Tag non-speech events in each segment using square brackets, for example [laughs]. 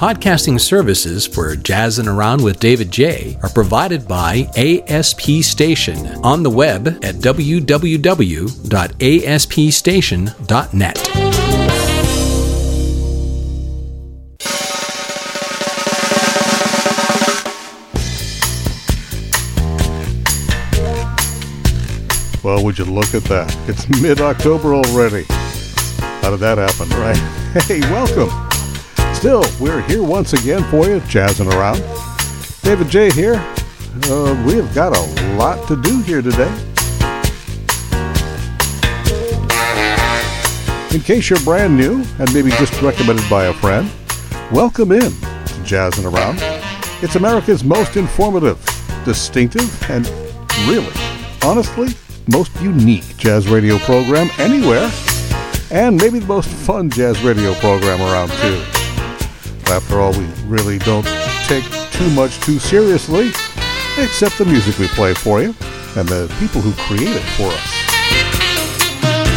Podcasting services for Jazzin' Around with David Jaye are provided by ASP Station on the web at www.aspstation.net. Well, would you look at that? It's mid October already. How did that happen, right? [laughs] Hey, welcome. Still, we're here once again for you, jazzing around. David Jaye here. Uh, we have got a lot to do here today. In case you're brand new and maybe just recommended by a friend, welcome in to Jazzing Around. It's America's most informative, distinctive, and really, honestly, most unique jazz radio program anywhere, and maybe the most fun jazz radio program around too. After all, we really don't take too much too seriously, except the music we play for you and the people who create it for us.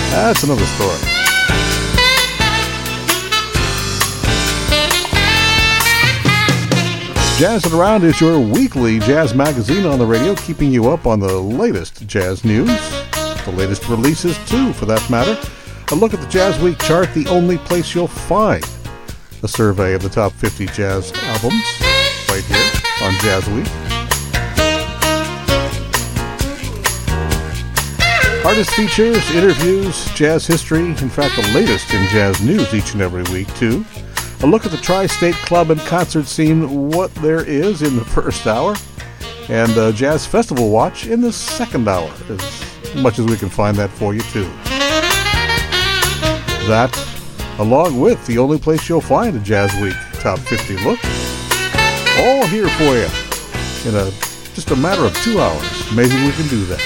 That's another story. Jazzing Around is your weekly jazz magazine on the radio, keeping you up on the latest jazz news, the latest releases too, for that matter. A look at the Jazz Week chart, the only place you'll find a survey of the top 50 jazz albums, right here on Jazz Week. Artist features, interviews, jazz history, in fact, the latest in jazz news each and every week, too. A look at the tri state club and concert scene, what there is in the [laughs] first hour, and a Jazz Festival Watch in the second hour, as much as we can find that for you, too. That, along with the only place you'll find a Jazz Week Top 50 look, all here for you in a just a matter of two hours. Amazing we can do that.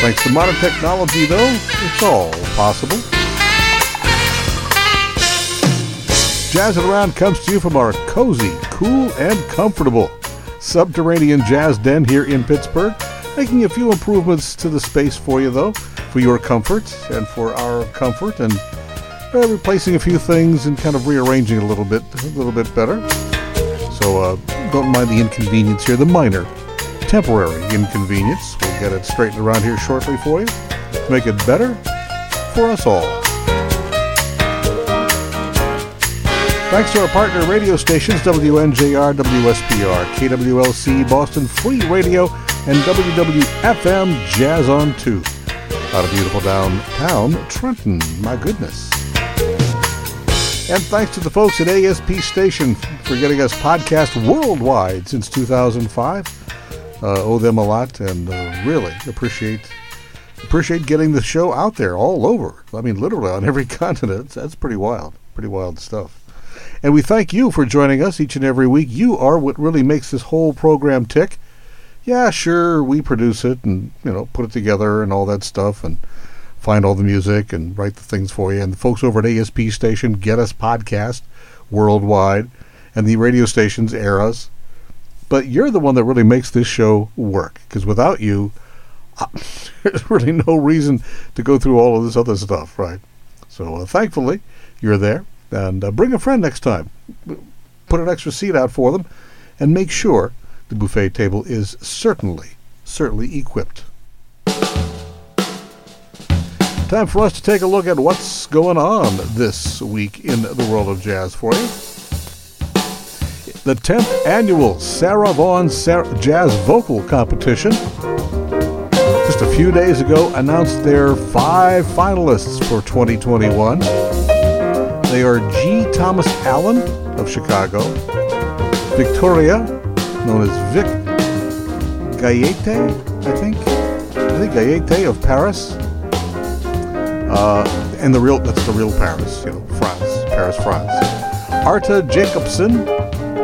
Thanks to modern technology, though, it's all possible. Jazzing Around comes to you from our cozy, cool, and comfortable subterranean jazz den here in Pittsburgh, making a few improvements to the space for you, though, for your comfort and for our comfort, and uh, replacing a few things and kind of rearranging a little bit, a little bit better. So uh, don't mind the inconvenience here, the minor, temporary inconvenience. We'll get it straightened around here shortly for you to make it better for us all. Thanks to our partner radio stations WNJR, WSPR, KWLC, Boston Free Radio, and WWFM Jazz on 2. Out of beautiful downtown Trenton, my goodness. And thanks to the folks at ASP Station for getting us podcast worldwide since 2005. Uh, owe them a lot and uh, really appreciate appreciate getting the show out there all over. I mean, literally on every [laughs] continent. That's pretty wild. Pretty wild stuff. And we thank you for joining us each and every week. You are what really makes this whole program tick. Yeah, sure, we produce it and, you know, put it together and all that stuff and find all the music and write the things for you. And the folks over at ASP Station get us podcast worldwide and the radio stations air us. But you're the one that really makes this show work because without you, uh, [laughs] there's really no reason to go through all of this other stuff, right? So uh, thankfully, you're there. And uh, bring a friend next time. Put an extra seat out for them and make sure the buffet table is certainly, certainly equipped. Time for us to take a look at what's going on this week in the world of jazz for you. The 10th annual Sarah Vaughan Jazz Vocal Competition just a few days ago announced their five finalists for 2021. They are G. Thomas Allen of Chicago, Victoria, known as Vic Gayete, I think. I think Gayete of Paris. Uh, and the real, that's the real Paris, you know, France, Paris, France. Arta Jacobson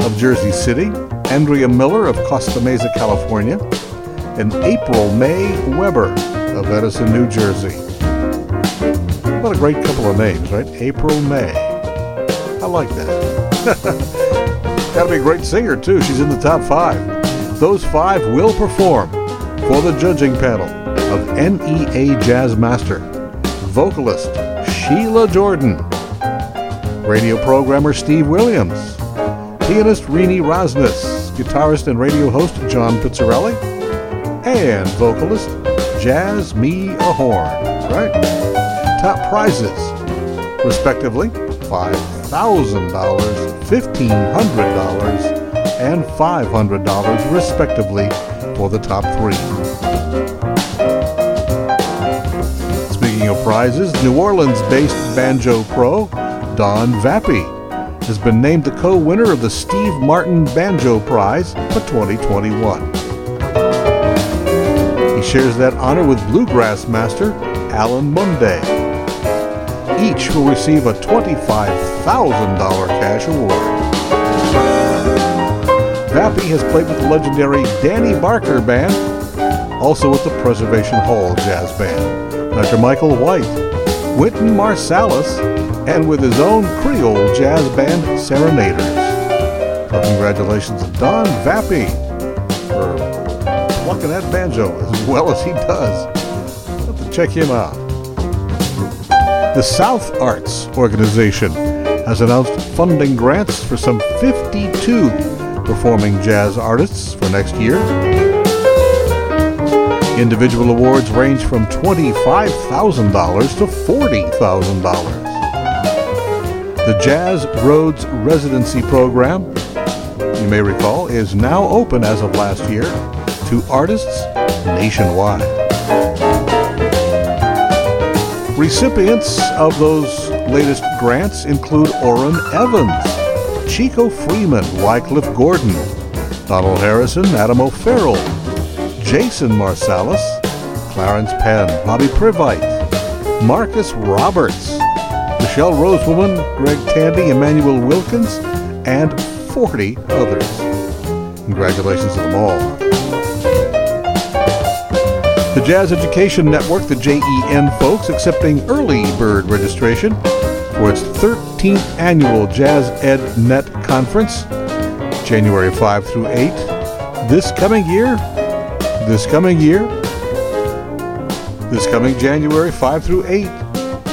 of Jersey City, Andrea Miller of Costa Mesa, California, and April May Weber of Edison, New Jersey. What a great couple of names, right? April May. I like that. [laughs] Gotta be a great singer, too. She's in the top five. Those five will perform for the judging panel of NEA Jazz Master, vocalist Sheila Jordan. radio programmer Steve Williams, pianist Renee Rosnes, guitarist and radio host John Pizzarelli, and vocalist Jazzmeia Horn, right? Top prizes, respectively, $5,000, $1,500, and $500, respectively, for the top three. Speaking of prizes, New Orleans based banjo pro Don Vappie has been named the co winner of the Steve Martin Banjo Prize for 2021. He shares that honor with bluegrass master Alan Munde. Each will receive a $25,000 cash award. Vappie has played with the legendary Danny Barker Band, also with the Preservation Hall Jazz Band, Dr. Michael White, Wynton Marsalis, and with his own Creole jazz band, Serenaders. So congratulations to Don Vappie for plucking that banjo as well as he does. Have to check him out. The South Arts Organization has announced funding grants for some 52 performing jazz artists for next year. Individual awards range from $25,000 to $40,000. The Jazz Roads Residency Program, you may recall, is now open as of last year to artists nationwide. Recipients of those latest grants include Orrin Evans, Chico Freeman, Wycliffe Gordon, Donald Harrison, Adam O'Farrill, Jason Marsalis, Clarence Penn, Bobby Previte, Marcus Roberts, Michelle Rosewoman, Greg Tardy, Immanuel Wilkins, and 40 others. Congratulations to them all. The Jazz Education Network, the JEN folks, accepting early bird registration for its 13th annual Jazz Ed Net Conference, January 5 through 8. This coming year, this coming year, this coming January 5 through 8,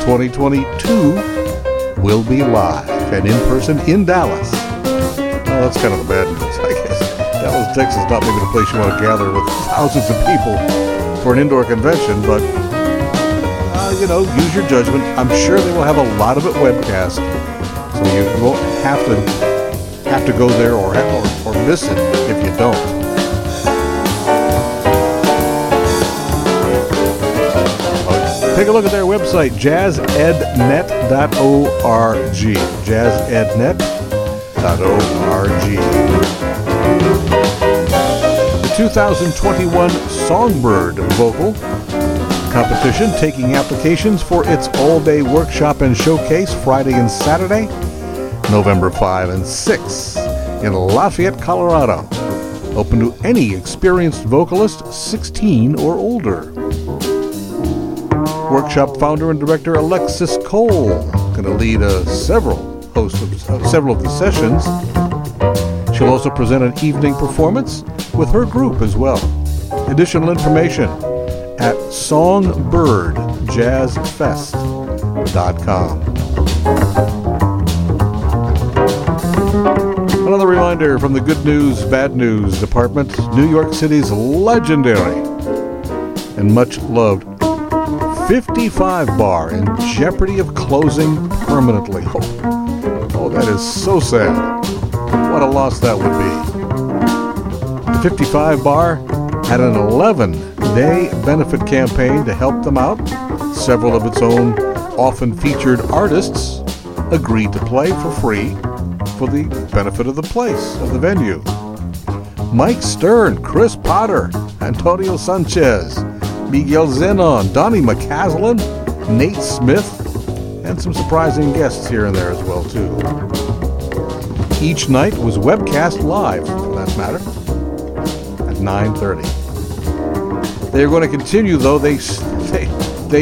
2022, will be live and in person in Dallas. Oh, that's kind of the bad news, I guess. Dallas, Texas, not maybe the place you want to gather with thousands of people for an indoor convention, but uh, you know, use your judgment. I'm sure they will have a lot of it webcast, so you won't have to have to go there or or, or miss it if you don't. take a look at their website, jazzednet.org. Jazzednet.org. The 2021 Songbird Vocal competition, taking applications for its all day workshop and showcase Friday and Saturday, November 5 and 6 in Lafayette, Colorado. Open to any experienced vocalist 16 or older. Workshop founder and director Alexis Cole going to lead uh, several hosts of uh, several of the sessions. She'll also present an evening performance with her group as well. Additional information at songbirdjazzfest.com. Another reminder from the Good News, Bad News Department New York City's legendary and much loved 55 bar in jeopardy of closing permanently. Oh, [laughs] oh, that is so sad. What a loss that would be. The 55 bar had an 11 day benefit campaign to help them out. Several of its own often featured artists agreed to play for free for the benefit of the place, of the venue. Mike Stern, Chris Potter, Antonio Sanchez, Miguel Zenon, Donny McCaslin, Nate Smith, and some surprising guests here and there as well too. Each night was webcast live, for that matter, at 9:30. They're going to continue, though. They, they, they,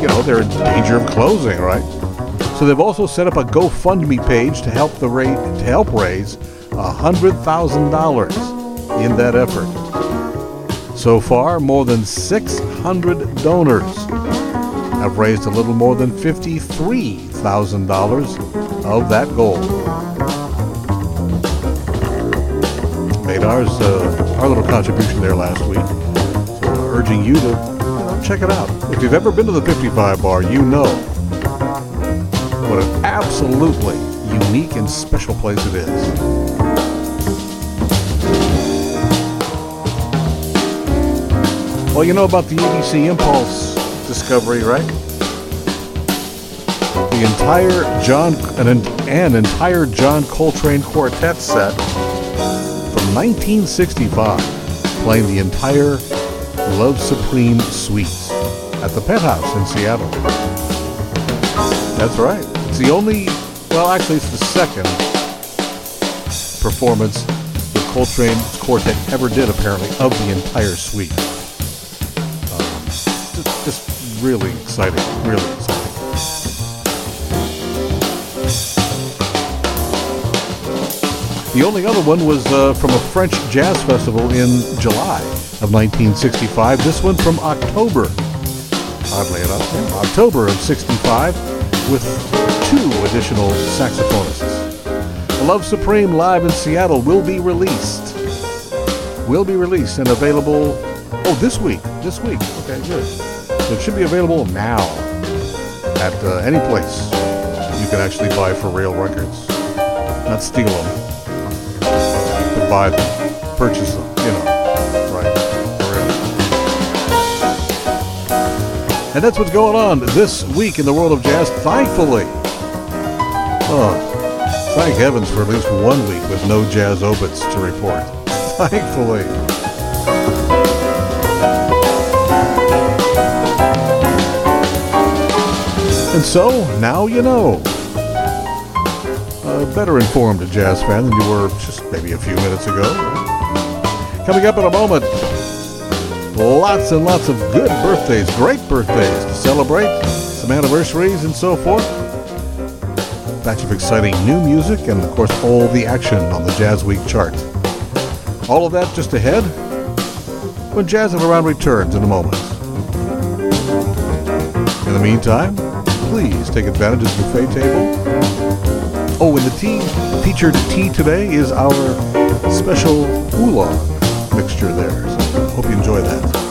you know, they're in danger of closing, right? So they've also set up a GoFundMe page to help the rate to help raise hundred thousand dollars in that effort. So far, more than 600 donors have raised a little more than $53,000 of that goal. Ours, uh, our little contribution there last week. So urging you to you know, check it out. If you've ever been to the 55 bar, you know what an absolutely unique and special place it is. Well, you know about the EDC Impulse discovery, right? The entire John an, an entire John Coltrane quartet set 1965, playing the entire Love Supreme suite at the Penthouse in Seattle. That's right. It's the only, well, actually, it's the second performance the Coltrane quartet ever did, apparently, of the entire suite. Um, just, just really exciting, really exciting. The only other one was uh, from a French jazz festival in July of 1965. This one from October, oddly enough, October of 65, with two additional saxophonists. Love Supreme live in Seattle will be released. Will be released and available. Oh, this week. This week. Okay, good. So it should be available now at uh, any place you can actually buy for real records. Not steal them buy them, purchase them, you know, right, for real. And that's what's going on this week in the world of jazz, thankfully. Oh, thank heavens for at least one week with no jazz obits to report. [laughs] Thankfully. And so, now you know better informed a jazz fan than you were just maybe a few minutes ago. Coming up in a moment, lots and lots of good birthdays, great birthdays to celebrate, some anniversaries and so forth. A batch of exciting new music and, of course, all the action on the Jazz Week chart. All of that just ahead when Jazz of Around returns in a moment. In the meantime, please take advantage of the buffet table Oh, and the tea, featured tea today is our special oolong mixture there. So hope you enjoy that.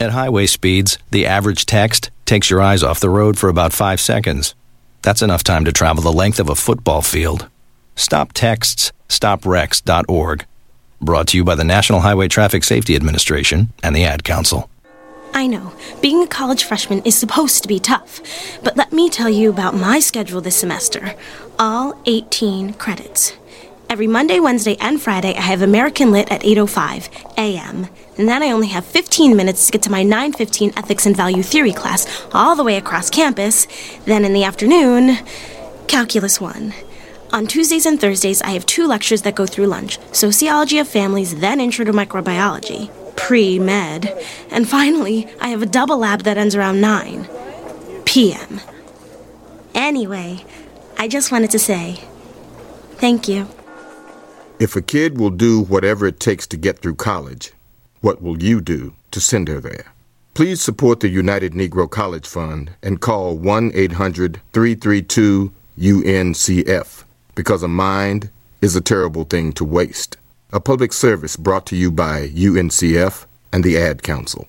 At highway speeds, the average text takes your eyes off the road for about five seconds. That's enough time to travel the length of a football field. Stop texts, stoprex.org. Brought to you by the National Highway Traffic Safety Administration and the Ad Council. I know, being a college freshman is supposed to be tough, but let me tell you about my schedule this semester. All 18 credits. Every Monday, Wednesday, and Friday, I have American Lit at 8:05 a.m. And then I only have 15 minutes to get to my 9:15 Ethics and Value Theory class, all the way across campus. Then in the afternoon, Calculus 1. On Tuesdays and Thursdays, I have two lectures that go through lunch Sociology of Families, then Intro to Microbiology pre med. And finally, I have a double lab that ends around 9 p.m. Anyway, I just wanted to say thank you. If a kid will do whatever it takes to get through college, what will you do to send her there? Please support the United Negro College Fund and call 1 800 332 UNCF because a mind is a terrible thing to waste. A public service brought to you by UNCF and the Ad Council.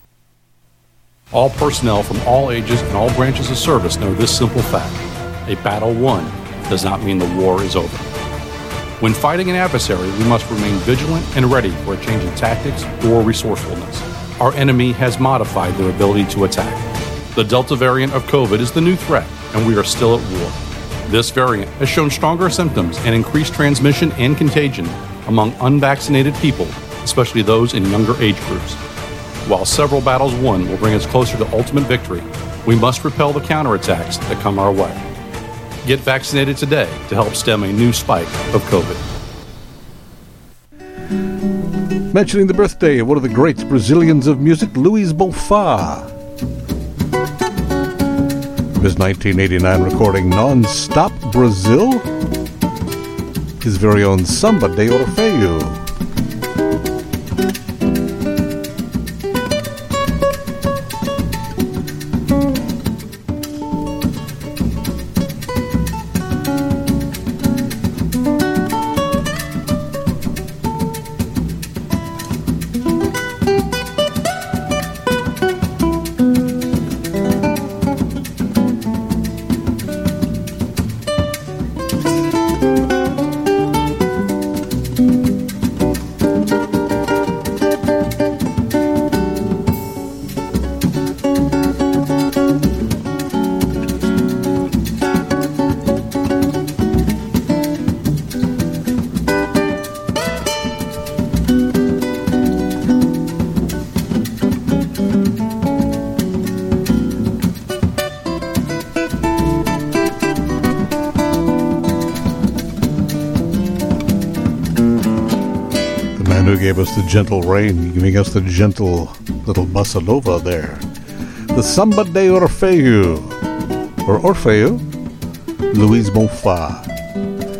All personnel from all ages and all branches of service know this simple fact a battle won does not mean the war is over. When fighting an adversary, we must remain vigilant and ready for a change in tactics or resourcefulness. Our enemy has modified their ability to attack. The Delta variant of COVID is the new threat, and we are still at war. This variant has shown stronger symptoms and increased transmission and contagion among unvaccinated people, especially those in younger age groups. While several battles won will bring us closer to ultimate victory, we must repel the counterattacks that come our way. Get vaccinated today to help stem a new spike of COVID. Mentioning the birthday of one of the great Brazilians of music, Luiz Bonfá. His 1989 recording Non Stop Brazil his very own Samba de Orfeu. Gave us the gentle rain, giving us the gentle little bossa nova there. The Samba de Orfeu, or Orfeu, Luiz Bonfá,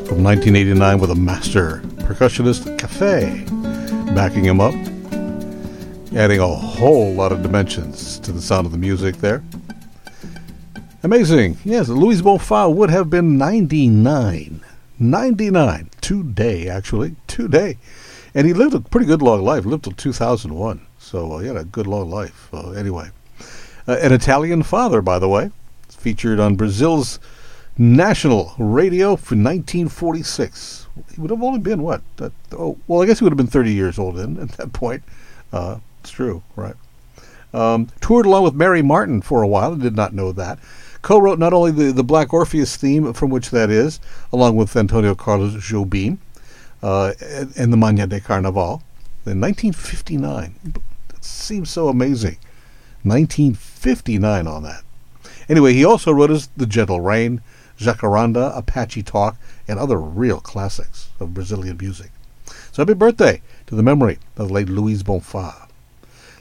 from 1989 with a master percussionist Cafe backing him up, adding a whole lot of dimensions to the sound of the music there. Amazing. Yes, Luiz Bonfá would have been 99. 99 today, actually. Today. And he lived a pretty good long life, lived till 2001. So uh, he had a good long life. Uh, anyway, uh, an Italian father, by the way, featured on Brazil's national radio for 1946. He would have only been what? oh, well, I guess he would have been 30 years old then [laughs] at that point. Uh, it's true, right? Um, toured along with Mary Martin for a while. I did not know that. Co-wrote not only the, the Black Orpheus theme, from which that is, along with Antonio Carlos Jobim, uh, and the Manhã de Carnaval in 1959. It seems so amazing. 1959 on that. Anyway, he also wrote us The Gentle Rain, Jacaranda, Apache Talk, and other real classics of Brazilian music. So happy birthday to the memory of the late Luiz Bonfá.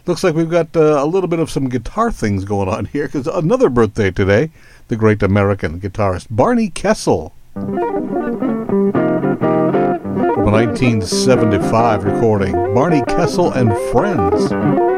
Looks like we've got uh, a little bit of some guitar things going on here because another birthday today, the great American guitarist Barney Kessel. From a 1975 recording, Barney Kessel and Friends.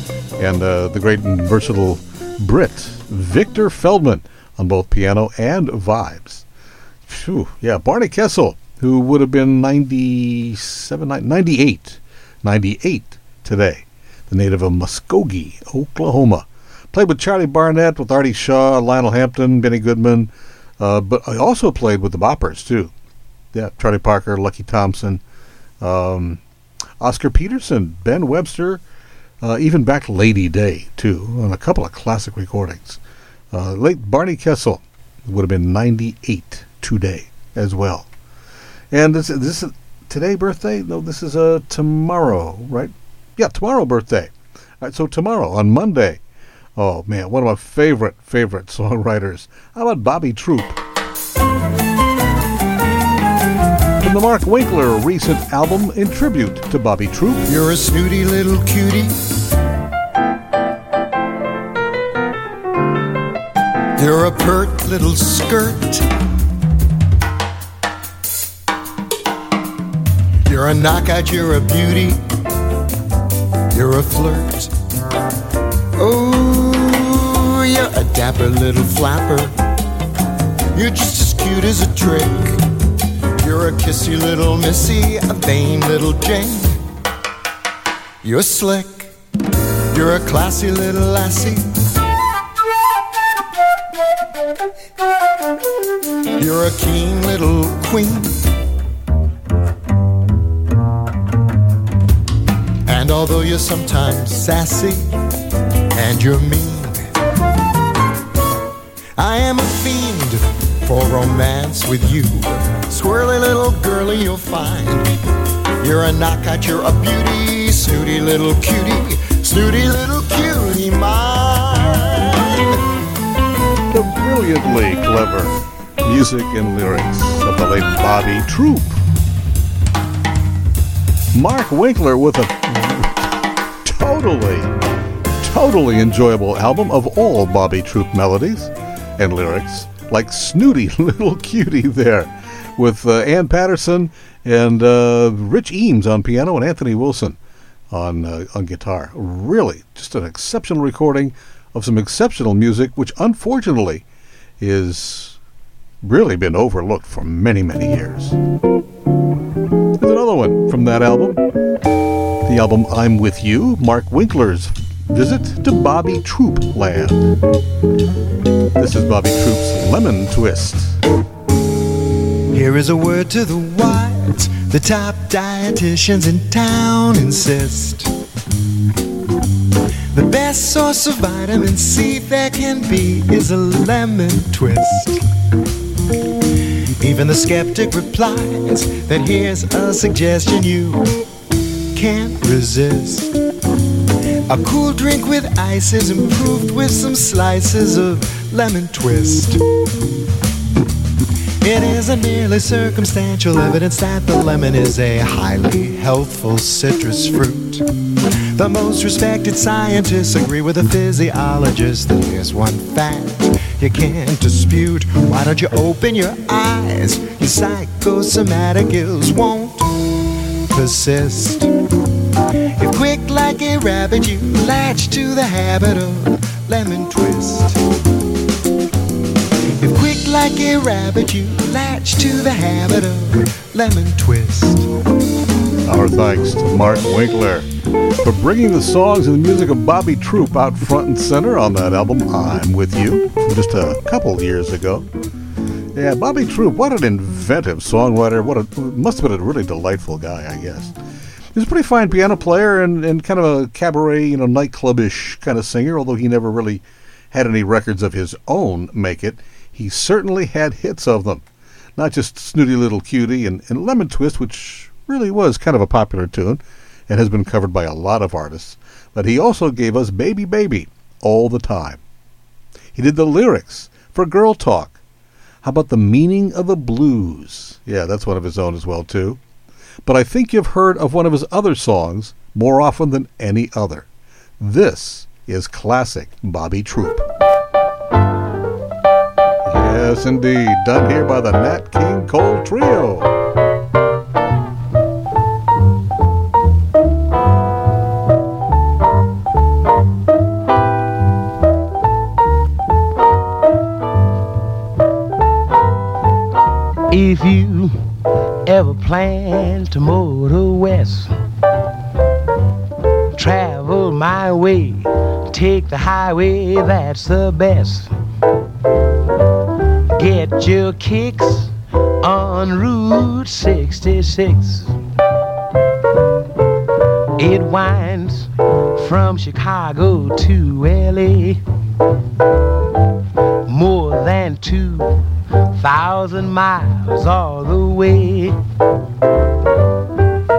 And uh, the great and versatile Brit, Victor Feldman, on both piano and vibes. Yeah, Barney Kessel, who would have been 97, 98, 98 today, the native of Muskogee, Oklahoma. Played with Charlie Barnet, with Artie Shaw, Lionel Hampton, Benny Goodman, uh, but I also played with the Boppers, too. Yeah, Charlie Parker, Lucky Thompson, um, Oscar Peterson, Ben Webster, uh, even back Lady Day, too, on a couple of classic recordings. Uh, late Barney Kessel would have been 98 today as well. And this, this is today birthday? No, this is a uh, tomorrow, right? Yeah, tomorrow birthday. All right, so tomorrow on Monday. Oh man, one of my favorite favorite [laughs] songwriters. How about Bobby Troup? From the Mark Winkler recent album in tribute to Bobby Troup. You're a snooty little cutie. You're a pert little skirt. You're a knockout, you're a beauty. You're a flirt. Oh, you're a dapper little flapper. You're just as cute as a trick. Kissy little missy, a vain little Jane. You're slick, you're a classy little lassie. You're a keen little queen. And although you're sometimes sassy and you're mean, I am a fiend for romance with you. Swirly little girlie you'll find You're a knockout, you're a beauty, snooty little cutie, snooty little cutie mine. The brilliantly clever music and lyrics of the late Bobby Troup. Mark Winkler with a totally, totally enjoyable album of all Bobby Troup melodies and lyrics, like Snooty [laughs] Little Cutie there, with uh, Ann Patterson and uh, Rich Eames on piano and Anthony Wilson on uh, on guitar. Really, just an exceptional recording of some exceptional music, which unfortunately is really been overlooked for many, many years. There's another one from that album. The album I'm With You, Mark Winkler's visit to Bobby Troup land. This is Bobby Troup's Lemon Twist. Here is a word to the wise. The top dietitians in town insist. The best source of vitamin C there can be is a lemon twist. Even the skeptic replies that here's a suggestion you can't resist. A cool drink with ice is improved with some slices of lemon twist. It isn't merely circumstantial evidence that the lemon is a highly healthful citrus fruit. The most respected scientists agree with the physiologist that here's one fact you can't dispute. Why don't you open your eyes? Your psychosomatic ills won't persist. Quick like a rabbit, you latch to the habit of lemon twist. If quick like a rabbit, you latch to the habit of lemon twist. Our thanks to Mark Winkler for bringing the songs and the music of Bobby Troup out front and center on that album, I'm With You, from just a couple years ago. Yeah, Bobby Troup, what an inventive songwriter. What a must have been a really delightful guy, I guess. He was a pretty fine piano player and, and kind of a cabaret, you know, nightclubish kind of singer, although he never really had any records of his own make it. He certainly had hits of them. Not just Snooty Little Cutie and, and Lemon Twist, which really was kind of a popular tune and has been covered by a lot of artists, but he also gave us Baby Baby all the time. He did the lyrics for Girl Talk. How about the meaning of the blues? Yeah, that's one of his own as well, too. But I think you've heard of one of his other songs more often than any other. This is classic Bobby Troup. Yes, indeed. Done here by the Nat King Cole Trio. If you ever plan to motor west, travel my way, take the highway, that's the best. Get your kicks on Route 66. It winds from Chicago to LA. More than two thousand miles all the way.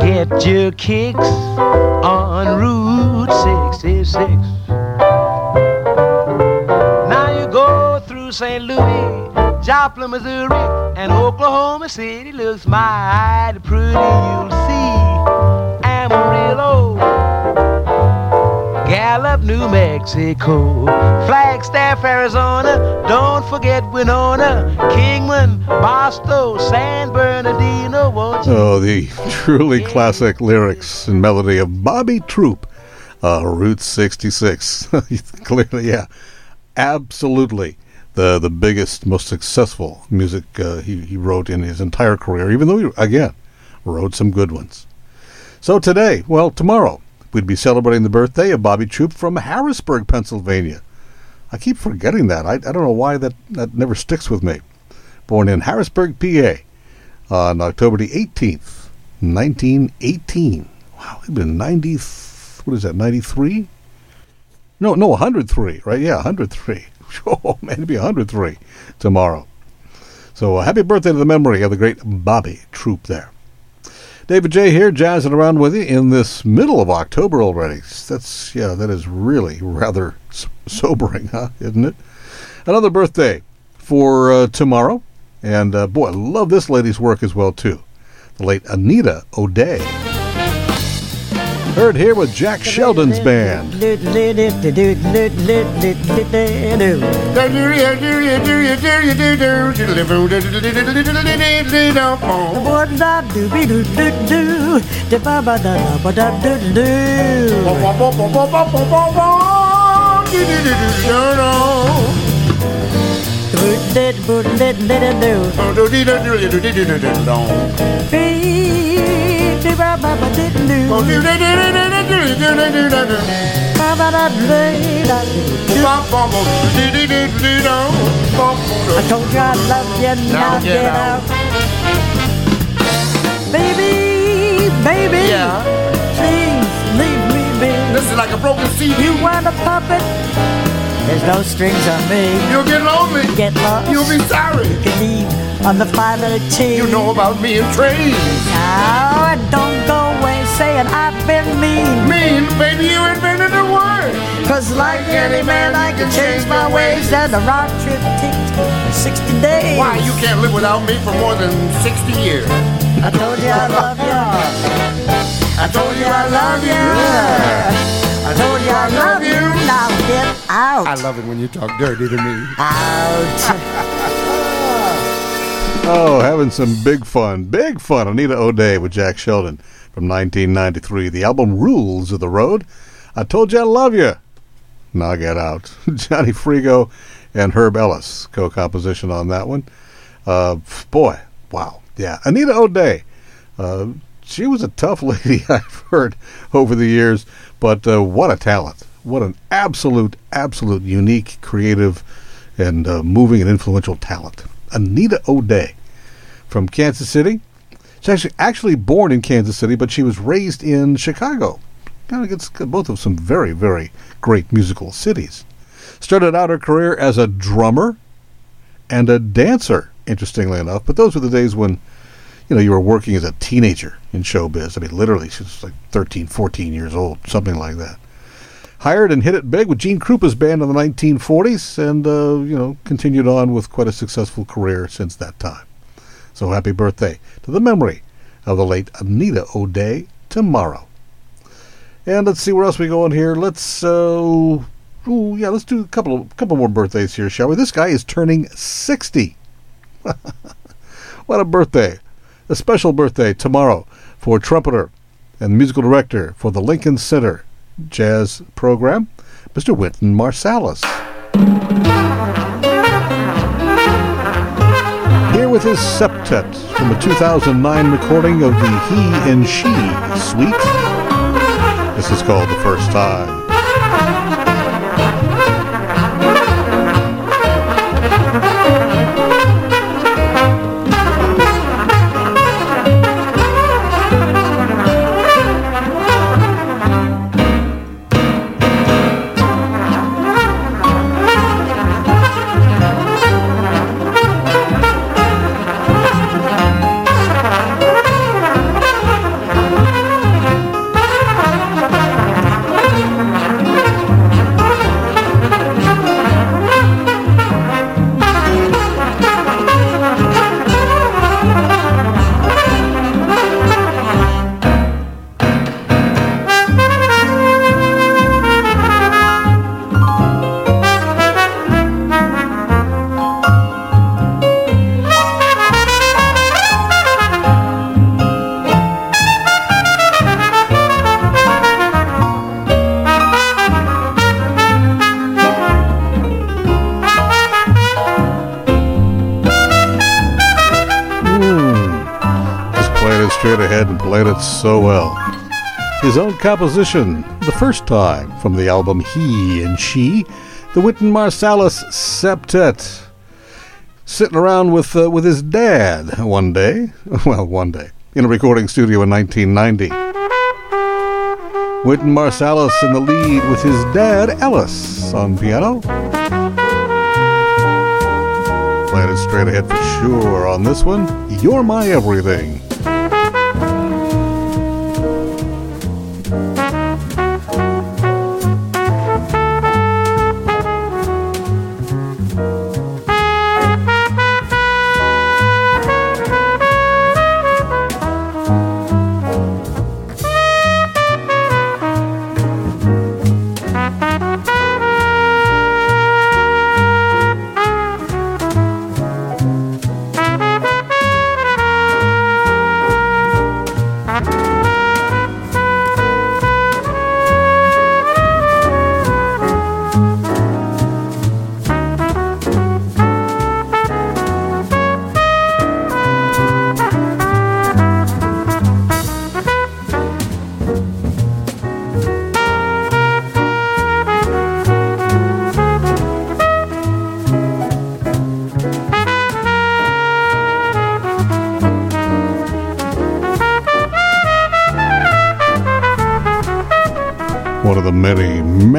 Get your kicks on Route 66. Now you go through St. Louis, Joplin, Missouri, and Oklahoma City looks mighty pretty. You'll Gallup, New Mexico, Flagstaff, Arizona. Don't forget Winona, Kingman, Barstow, San Bernardino. Won't you? Oh, the truly classic lyrics and melody of Bobby Troup, uh, Route 66. [laughs] Clearly, yeah, absolutely the the biggest, most successful music uh, he, he wrote in his entire career, even though he, again, wrote some good ones. So today, well, tomorrow, we'd be celebrating the birthday of Bobby Troup from Harrisburg, Pennsylvania. I keep forgetting that. I, I don't know why that, that never sticks with me. Born in Harrisburg, PA, on October the 18th, 1918. Wow, he'd been 90, what is that, 93? No, no, 103, right? Yeah, 103. [laughs] Oh, man, it'd be 103 tomorrow. So uh, happy birthday to the memory of the great Bobby Troup there. David Jaye here, jazzing around with you in this middle of October already. That's yeah, that is really rather sobering, huh? Isn't it? Another birthday for uh, tomorrow, and uh, boy, I love this lady's work as well too. The late Anita O'Day. Heard here with Jack Sheldon's band. I told you I love you, now get out. Baby, baby, Yeah. please leave me be. This is like a broken CD. You want a puppet? There's no strings on me. You'll get lonely. Get lost. You'll be sorry. You can leave on the 518. You know about me and trains. Now, I don't go away saying I've been mean. Mean, baby, you invented the word. Cause like any man, I can change my ways. And the round trip takes 60 days. Why, you can't live without me for more than 60 years. I told you I love you. I told you I love you. I told you I love you. Now get out. I love it when you talk dirty to me. out. [laughs] Oh, having some big fun. Big fun. Anita O'Day with Jack Sheldon from 1993. The album Rules of the Road. I told you I love you. Now get out. [laughs] Johnny Frigo and Herb Ellis co composition on that one. Uh, boy, wow. Yeah. Anita O'Day. Uh, she was a tough [laughs] lady, I've heard over the years, but uh, what a talent. What an absolute, absolute unique, creative, and uh, moving and influential talent. Anita O'Day from Kansas City. She's actually, actually born in Kansas City, but she was raised in Chicago. Kind of gets both of some very, very great musical cities. Started out her career as a drummer and a dancer, interestingly enough. But those were the days when, you know, you were working as a teenager in showbiz. I mean, literally, she was like 13, 14 years old, something like that. Hired and hit it big with Gene Krupa's band in the 1940s, and uh, you know continued on with quite a successful career since that time. So happy birthday to the memory of the late Anita O'Day tomorrow. And let's see where else we go in here. Let's uh, ooh, yeah, let's do a couple of couple more birthdays here, shall we? This guy is turning 60. [laughs] what a birthday! A special birthday tomorrow for trumpeter and musical director for the Lincoln Center Jazz Program, Mr. Wynton Marsalis. Here with his septet from a 2009 recording of the He and She Suite. This is called The First Time. So well. His own composition, the first time from the album He and She, the Wynton Marsalis Septet. Sitting around with uh, with his dad one day, [laughs] well, one day, in a recording studio in 1990. Wynton Marsalis in the lead with his dad Ellis on piano. It straight ahead for sure on this one. You're my everything.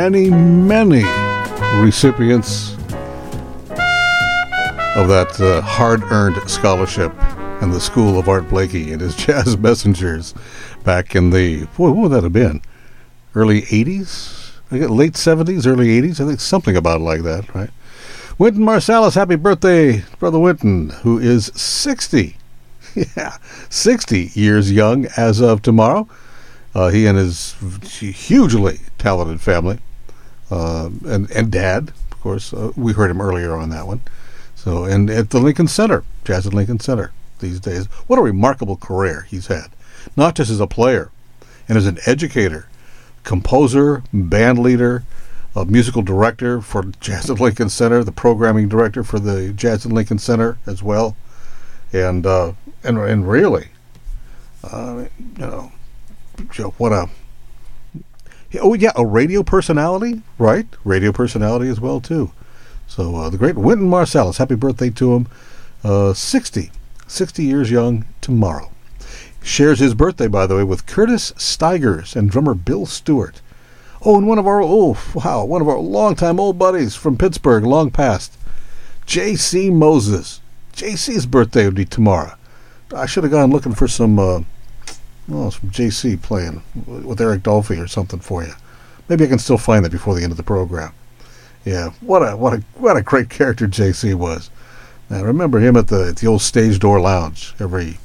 Many, many, recipients of that uh, hard earned scholarship in the School of Art Blakey and his [laughs] Jazz Messengers back in the, boy, what would that have been? Early 80s? I get late 70s, early 80s? I think something about like that, right? Wynton Marsalis, happy birthday, Brother Wynton, who is 60. [laughs] yeah, 60 years young as of tomorrow. Uh, he and his hugely talented family, uh, and and dad, of course. Uh, we heard him earlier on that one. So, and at the Lincoln Center, Jazz at Lincoln Center these days. What a remarkable career he's had, not just as a player, and as an educator, composer, band leader, a musical director for Jazz at Lincoln Center, the programming director for the Jazz at Lincoln Center as well, and uh, and and really, uh, you know, what a oh yeah, a radio personality, right? Radio personality as well too. So uh, the great Wynton Marsalis, happy birthday to him, uh, 60, 60 years young tomorrow. Shares his birthday, by the way, with Curtis Stigers and drummer Bill Stewart. Oh, and one of our oh wow, one of our longtime old buddies from Pittsburgh, long past, J.C. Moses. J.C.'s birthday would be tomorrow. I should have gone looking for some, uh, well, some J.C. playing with Eric Dolphy or something for you. Maybe I can still find that before the end of the program. Yeah, what a what a what a great character J.C. was. I remember him at the at the old Stage Door Lounge every.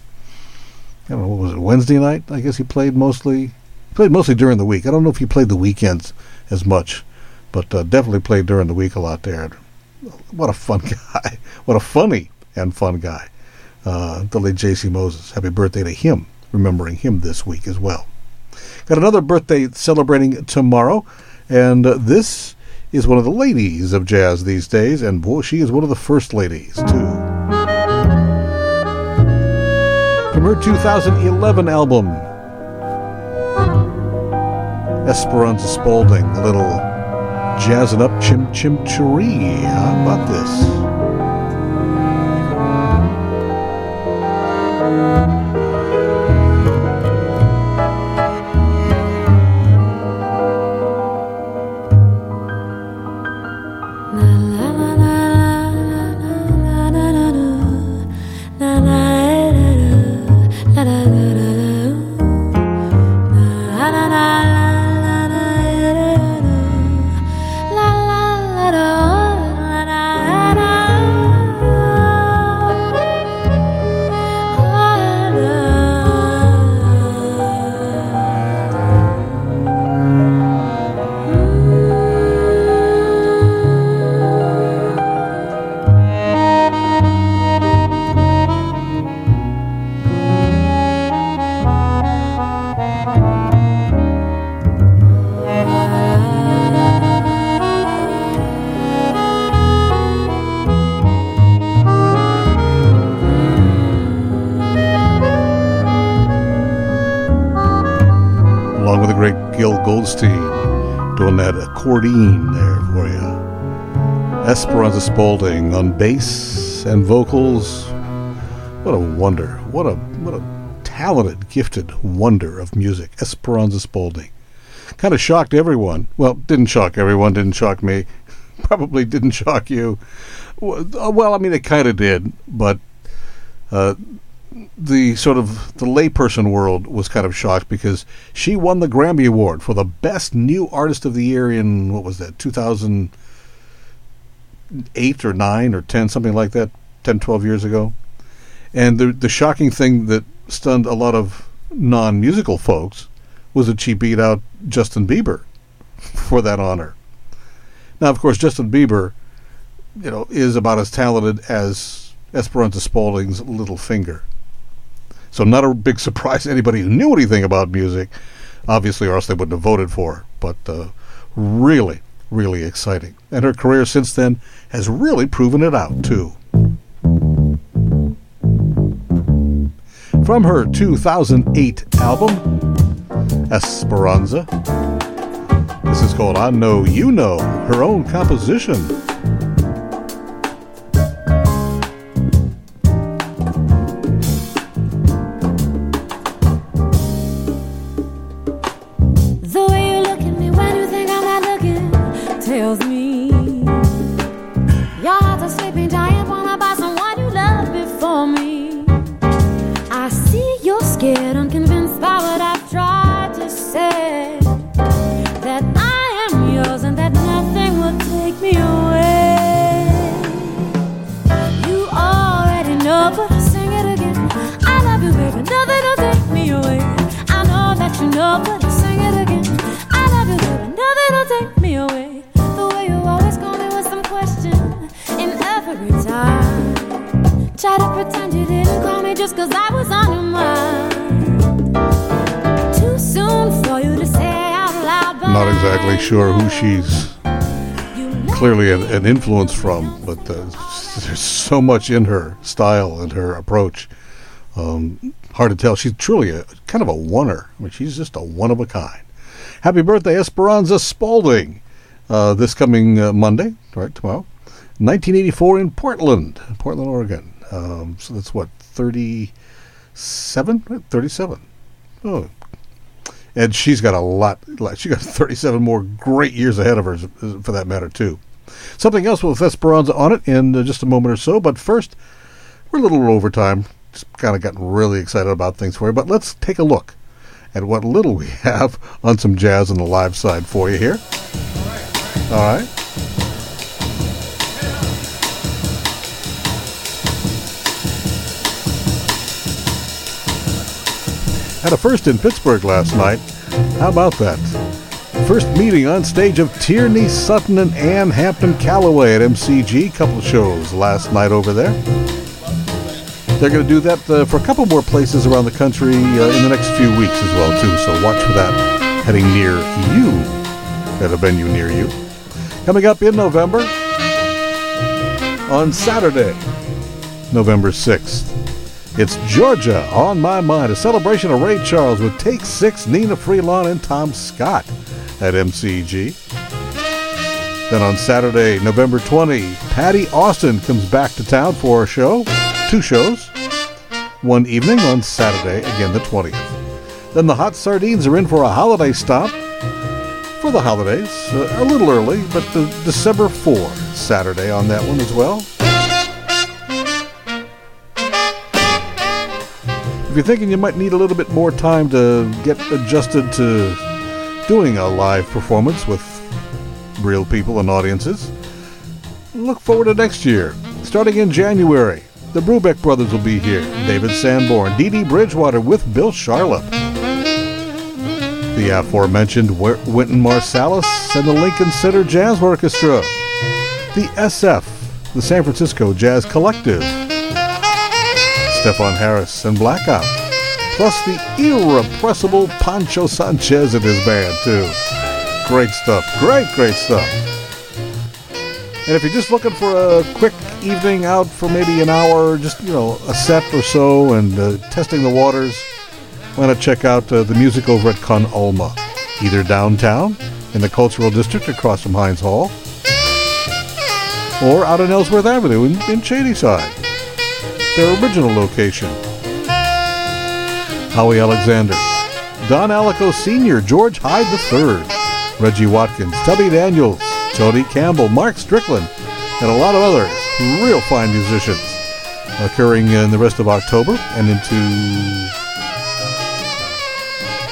I don't know what was it Wednesday night. I guess he played mostly played mostly during the week. I don't know if he played the weekends as much, but uh, definitely played during the week a lot there. What a fun [laughs] guy! What a funny and fun guy. Uh, the late J.C. Moses. Happy birthday to him. Remembering him this week as well. Got another birthday celebrating tomorrow, and this is one of the ladies of jazz these days, and boy, she is one of the first ladies, too. From her 2011 album, Esperanza Spalding, a little jazzing up Chim Chim Cheree. How about this? Esperanza Spalding on bass and vocals. What a wonder. What a what a talented, gifted wonder of music. Esperanza Spalding. Kind of shocked everyone. Well, didn't shock everyone, didn't shock me. [laughs] Probably didn't shock you. Well, I mean, it kind of did, but uh, the sort of the layperson world was kind of shocked because she won the Grammy Award for the best new artist of the year in what was that 2008 or 9 or 10 something like that 10 12 years ago. And the the shocking thing that stunned a lot of non-musical folks was that she beat out Justin Bieber [laughs] for that honor. Now of course Justin Bieber you know is about as talented as Esperanza Spalding's little finger. So not a big [laughs] surprise to anybody who knew anything about music, obviously, or else they wouldn't have voted for her. But uh, really, really exciting. And her career since then has really proven it out, too. From her 2008 album, Esperanza, this is called I Know You Know, her own composition. lover, sing it again. I love you, baby, nothing will take me away. I know that you know, but sing it again. I love you, baby, nothing will take me away. The way you always call me with some question in every time. Try to pretend you didn't call me just cause I was on your mind. Too soon for you to say out loud. Not exactly sure who she's clearly an, an influence from, but. Uh, there's so much in her style and her approach. Um, hard to tell. She's truly a kind of a oneer. I mean, she's just a one of a kind. Happy birthday, Esperanza Spalding. Uh, this coming uh, Monday, right tomorrow, 1984 in Portland, Portland, Oregon. Um, so that's what 37, 37. Oh, and she's got a lot. She got [laughs] 37 more great years ahead of her, for that matter, too. Something else with Esperanza on it in uh, just a moment or so. But first, we're a little over time. Just kind of gotten really excited about things for you. But let's take a look at what little we [laughs] have on some jazz on the live side for you here. All right. Had a first in Pittsburgh last night. How about that? First meeting on stage of Tierney Sutton and Ann Hampton Callaway at MCG. Couple shows last night over there. They're going to do that uh, for a couple more places around the country uh, in the next few weeks as well too. So watch for that heading near you at a venue near you. Coming up in November on Saturday, November 6th. It's Georgia on my mind, a celebration of Ray Charles with Take Six, Nnenna Freelon, and Tom Scott at MCG. Then on Saturday, November 20, Patti Austin comes back to town for a show, two shows, one evening on Saturday, again the 20th. Then the Hot Sardines are in for a holiday stop for the holidays, uh, a little early, but the December 4, Saturday on that one as well. If you're thinking you might need a little bit more time to get adjusted to doing a live performance with real people and audiences, look forward to next year. Starting in January, the Brubeck brothers will be here. David Sanborn, Dee Dee Bridgewater with Bill Charlap. The aforementioned Wynton Marsalis and the Lincoln Center Jazz Orchestra. The SF, the San Francisco Jazz Collective. Stefon Harris and Blackout. Plus the irrepressible Poncho Sanchez and his band, too. Great stuff. Great, great stuff. And if you're just looking for a quick evening out for maybe an hour, just, you know, a set or so and uh, testing the waters, why not check out uh, the music over at Con Alma, either downtown in the Cultural District across from Heinz Hall, or out on Ellsworth Avenue in, in Shadyside their original location. Howie Alexander, Don Aliquo Sr., George Heid III, Reggie Watkins, Tubby Daniels, Tony Campbell, Mark Strickland, and a lot of others. Real fine musicians occurring in the rest of October and into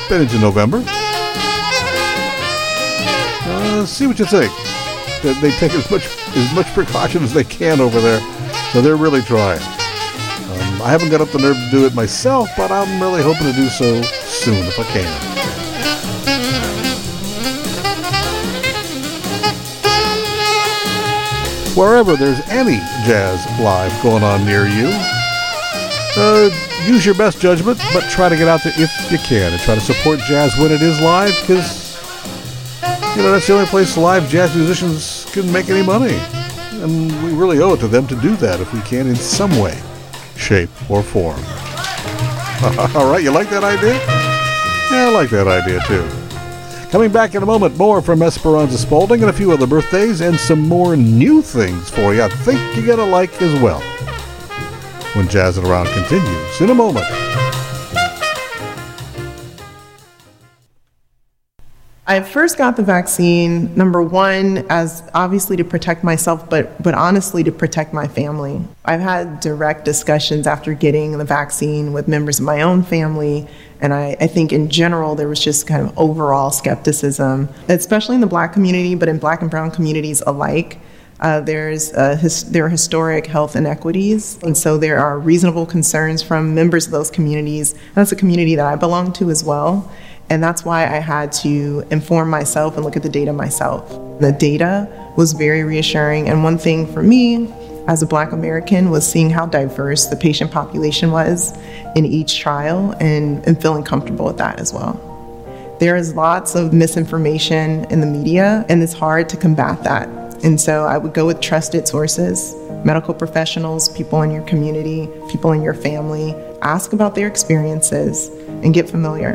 been into November. Uh, see what you think. They take as much as much precaution as they can over there, so they're really trying. I haven't got up the nerve to do it myself, but I'm really hoping to do so soon if I can. Wherever there's any jazz live going on near you, uh, use your best judgment, but try to get out there if you can and try to support jazz when it is live, because you know that's the only place live jazz musicians can make any money, and we really owe it to them to do that if we can in some way shape, or form. [laughs] All right, you like that idea? Yeah, I like that idea too. Coming back in a moment, more from Esperanza Spalding and a few other birthdays and some more new things for you I think you're going to like as well. When Jazzing Around continues in a moment. I first got the vaccine, number one, as obviously to protect myself, but, but honestly to protect my family. I've had direct discussions after getting the vaccine with members of my own family, and I, I think in general there was just kind of overall skepticism, especially in the black community, but in black and brown communities alike. Uh, there's uh, his, there are historic health inequities, and so there are reasonable concerns from members of those communities. That's a community that I belong to as well. And that's why I had to inform myself and look at the data myself. The data was very reassuring. And one thing for me as a Black American was seeing how diverse the patient population was in each trial and, and feeling comfortable with that as well. There is lots of misinformation in the media, and it's hard to combat that. And so I would go with trusted sources, medical professionals, people in your community, people in your family. Ask about their experiences and get familiar.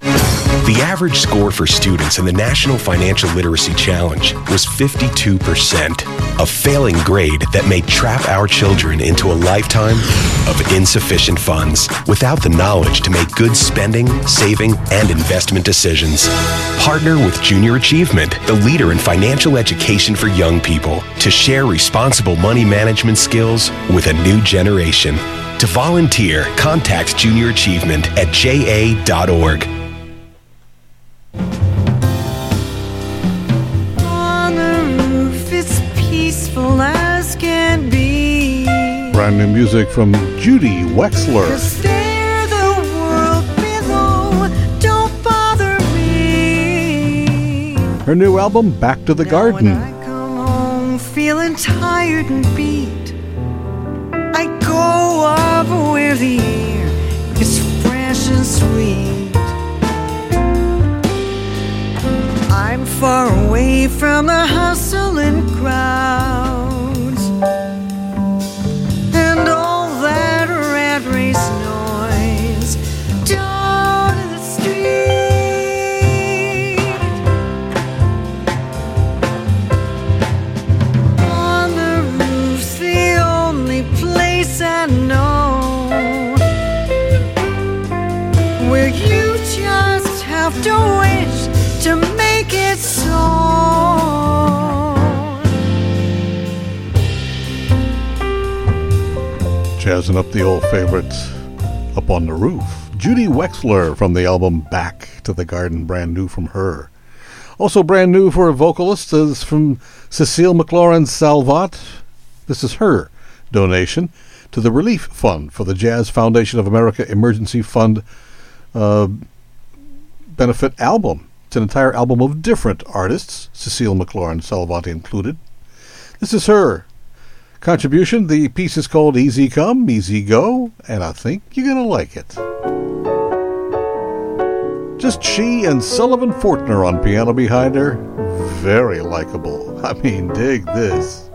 The average score for students in the National Financial Literacy Challenge was 52%, a failing grade that may trap our children into a lifetime of insufficient funds without the knowledge to make good spending, saving, and investment decisions. Partner with Junior Achievement, the leader in financial education for young people, to share responsible money management skills with a new generation. To volunteer, contact Junior Achievement at ja.org. Brand new music from Judy Wexler. Cause there the world below don't bother. Her new album, Back to the Garden. Come home feeling tired and beat. I go up where the air is fresh and sweet. I'm far away from the hustle and crowds and all that rat race noise down in the street. On the roof's the only place I know where you just have to wish to Jazzing up the old favorites up on the roof. Judy Wexler from the album Back to the Garden, brand new from her. Also brand new for a vocalist is from Cecile McLorin Salvant. This is her donation to the Relief Fund for the Jazz Foundation of America Emergency Fund uh, benefit album. It's an entire album of different artists, Cecile McLorin Salvant included. This is her contribution. The piece is called Easy Come, Easy Go, and I think you're going to like it. Just she and Sullivan Fortner on piano behind her. Very likable. [laughs] I mean, dig this.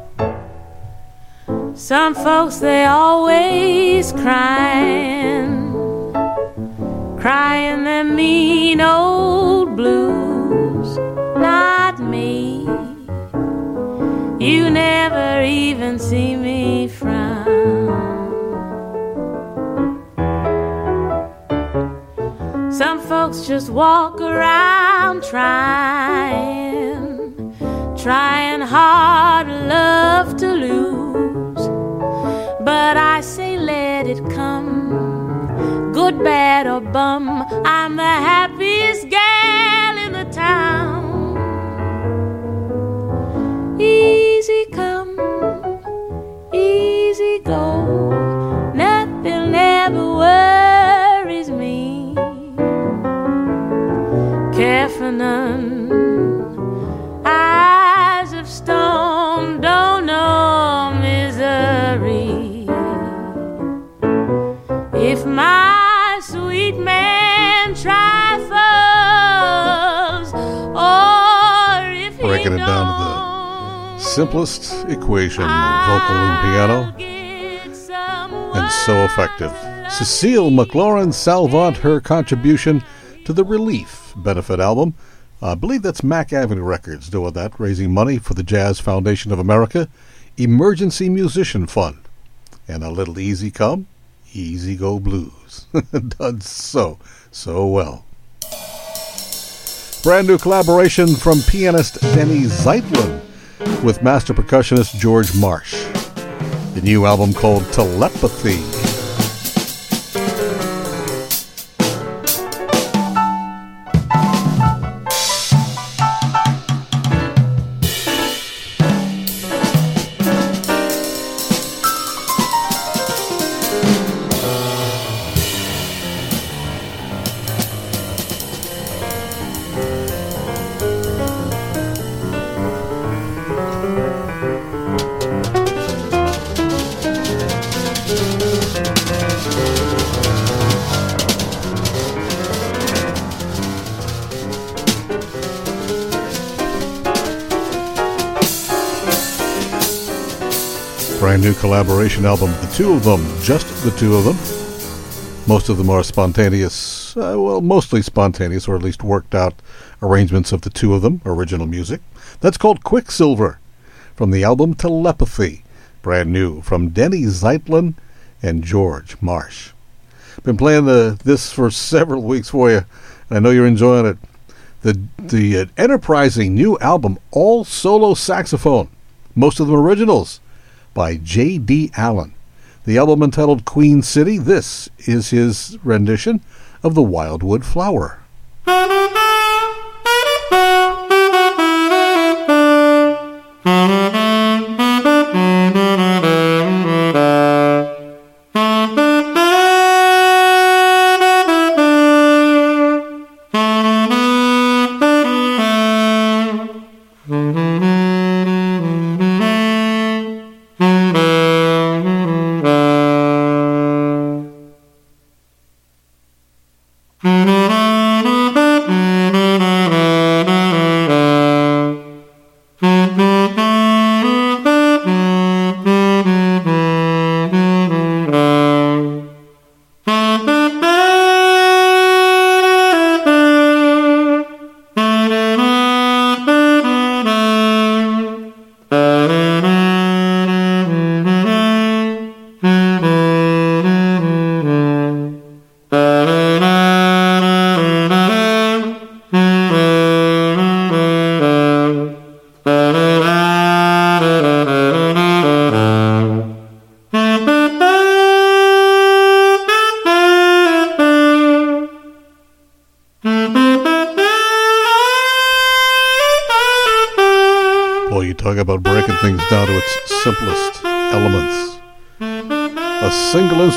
Some folks, they always crying, crying them mean old blues. Not me. You never even see me frown. Some folks just walk around trying, trying hard, love to lose. But I say, let it come, good, bad, or bum. I'm the happiest gal in the town. Easy come, easy go. Nothing ever worries me. Care for none. Eyes of stone don't know misery. If my sweet man trifles, or if he Breaking simplest equation vocal and piano, and so effective. Cecile McLorin Salvant, her contribution to the Relief benefit album. I believe that's Mack Avenue Records doing that, raising money for the Jazz Foundation of America Emergency Musician Fund. And a little easy come, easy go blues. [laughs] Done so, so well. Brand new collaboration from pianist Denny Zeitlin with master percussionist George Marsh. The new album called Telepathy collaboration album, the two of them, just the two of them. Most of them are spontaneous, uh, well, mostly spontaneous, or at least worked out arrangements of the two of them, original music. That's called Quicksilver, from the album Telepathy, brand new, from Denny Zeitlin and George Marsh. Been playing the, this for [laughs] several weeks for you, and I know you're enjoying it. The, the uh, enterprising new album, all solo saxophone, most of them originals by J.D. Allen. The album entitled Queen City, this is his rendition of The Wildwood Flower.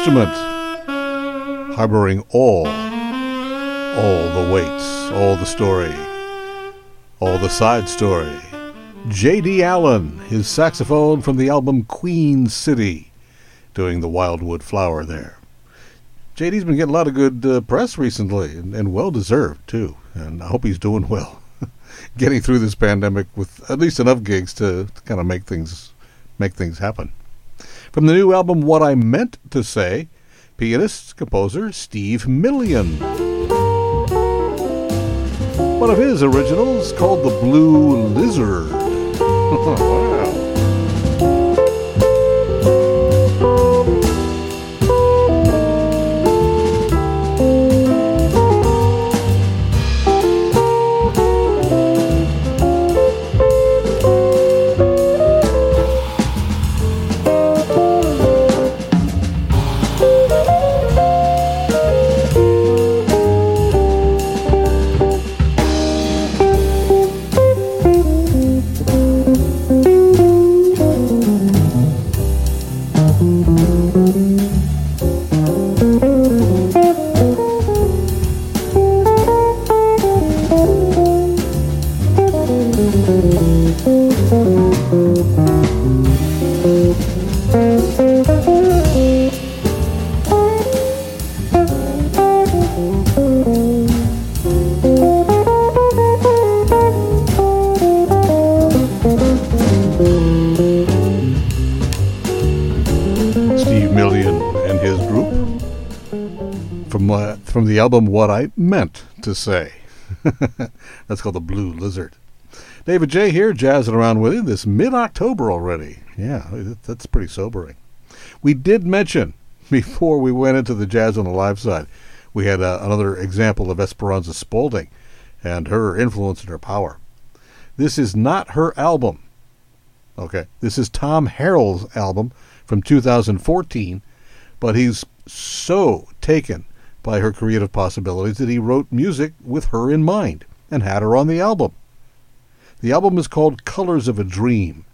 Instrument harboring all, all the weights, all the story, all the side story. J.D. Allen, his saxophone from the album Queen City, doing the Wildwood Flower there. JD's been getting a lot of good uh, press recently, and, and well deserved too. And I hope he's doing [laughs] well, getting through this pandemic with at least enough gigs to, to kind of make things make things happen. From the new album, What I Meant to Say, pianist composer Steve Million. One of his originals called The Blue Lizard. [laughs] album What I Meant to Say. [laughs] That's called the Blue Lizard. David Jaye here, jazzing around with you this mid-October already. Yeah, that's pretty sobering. We did mention [laughs] before we went into the jazz on the live side, we had uh, another example of Esperanza Spalding and her influence and her power. This is not her album. Okay, this is Tom Harrell's album from 2014, but he's so taken by her creative possibilities that he wrote music with her in mind and had her on the album. The album is called Colors of a Dream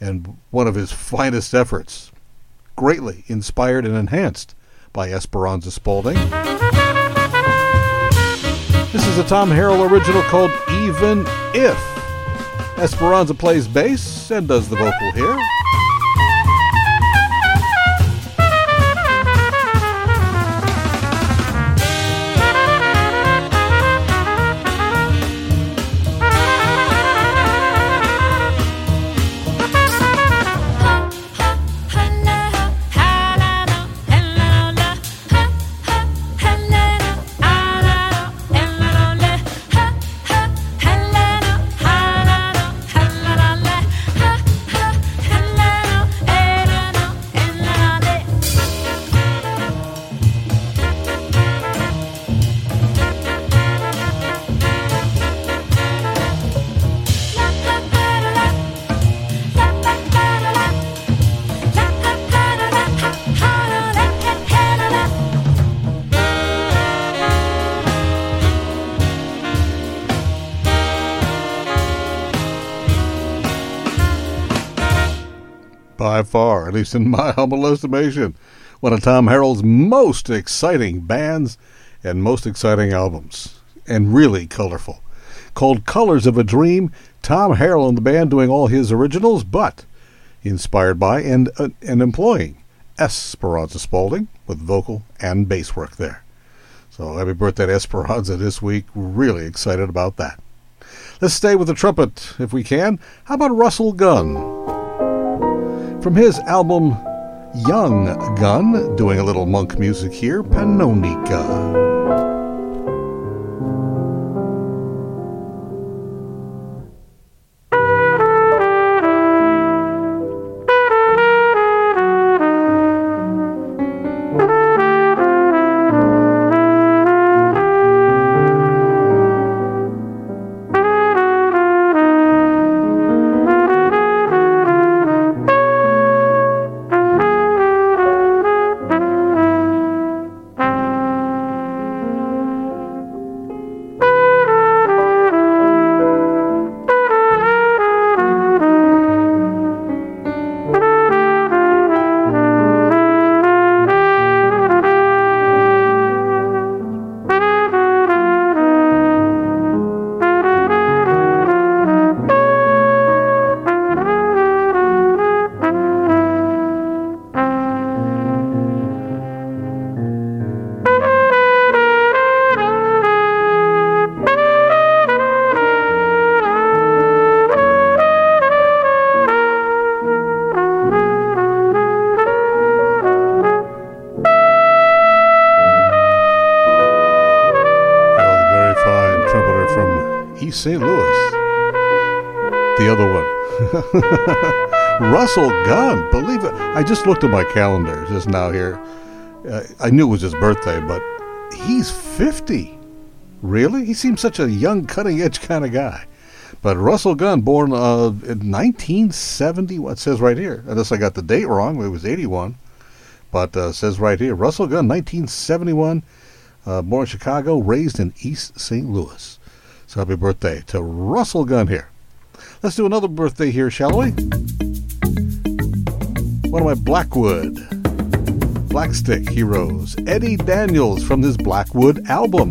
and one of his finest efforts, greatly inspired and enhanced by Esperanza Spalding. This is a Tom Harrell original called Even If. Esperanza plays bass and does the vocal here. Far, at least in my [laughs] humble estimation, one of Tom Harrell's most exciting bands and most exciting albums, and really colorful. Called Colors of a Dream, Tom Harrell and the band doing all his originals, but inspired by and, uh, and employing Esperanza Spalding with vocal and bass work there. So happy birthday to Esperanza this week. Really excited about that. Let's stay with the trumpet if we can. How about Russell Gunn? From his album Young Gun, doing a little monk music here, Pannonica. I just looked at my calendar just now here. Uh, I knew it was his birthday, but he's 50. Really? He seems such a young, cutting edge kind of guy. But Russell Gunn, born uh, in 1970, what says right here, unless I got the date wrong, it was 81. But uh, says right here, Russell Gunn, 1971, uh, born in Chicago, raised in East St. Louis. So happy birthday to Russell Gunn here. Let's do another birthday here, shall we? One of my Blackwood, Blackstick heroes, Eddie Daniels from his Blackwood album,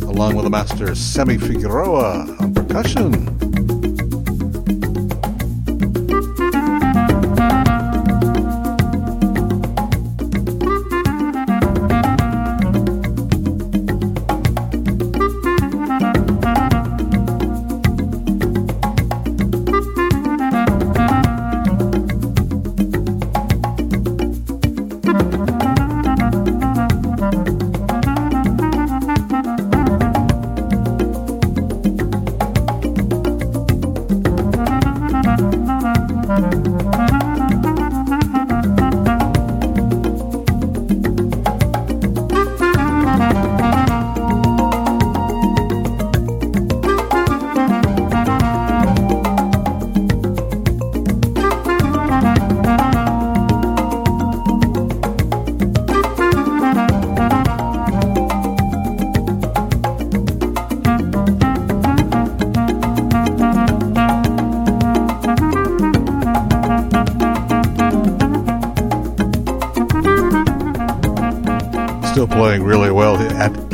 along with the master Sammy Figueroa on percussion.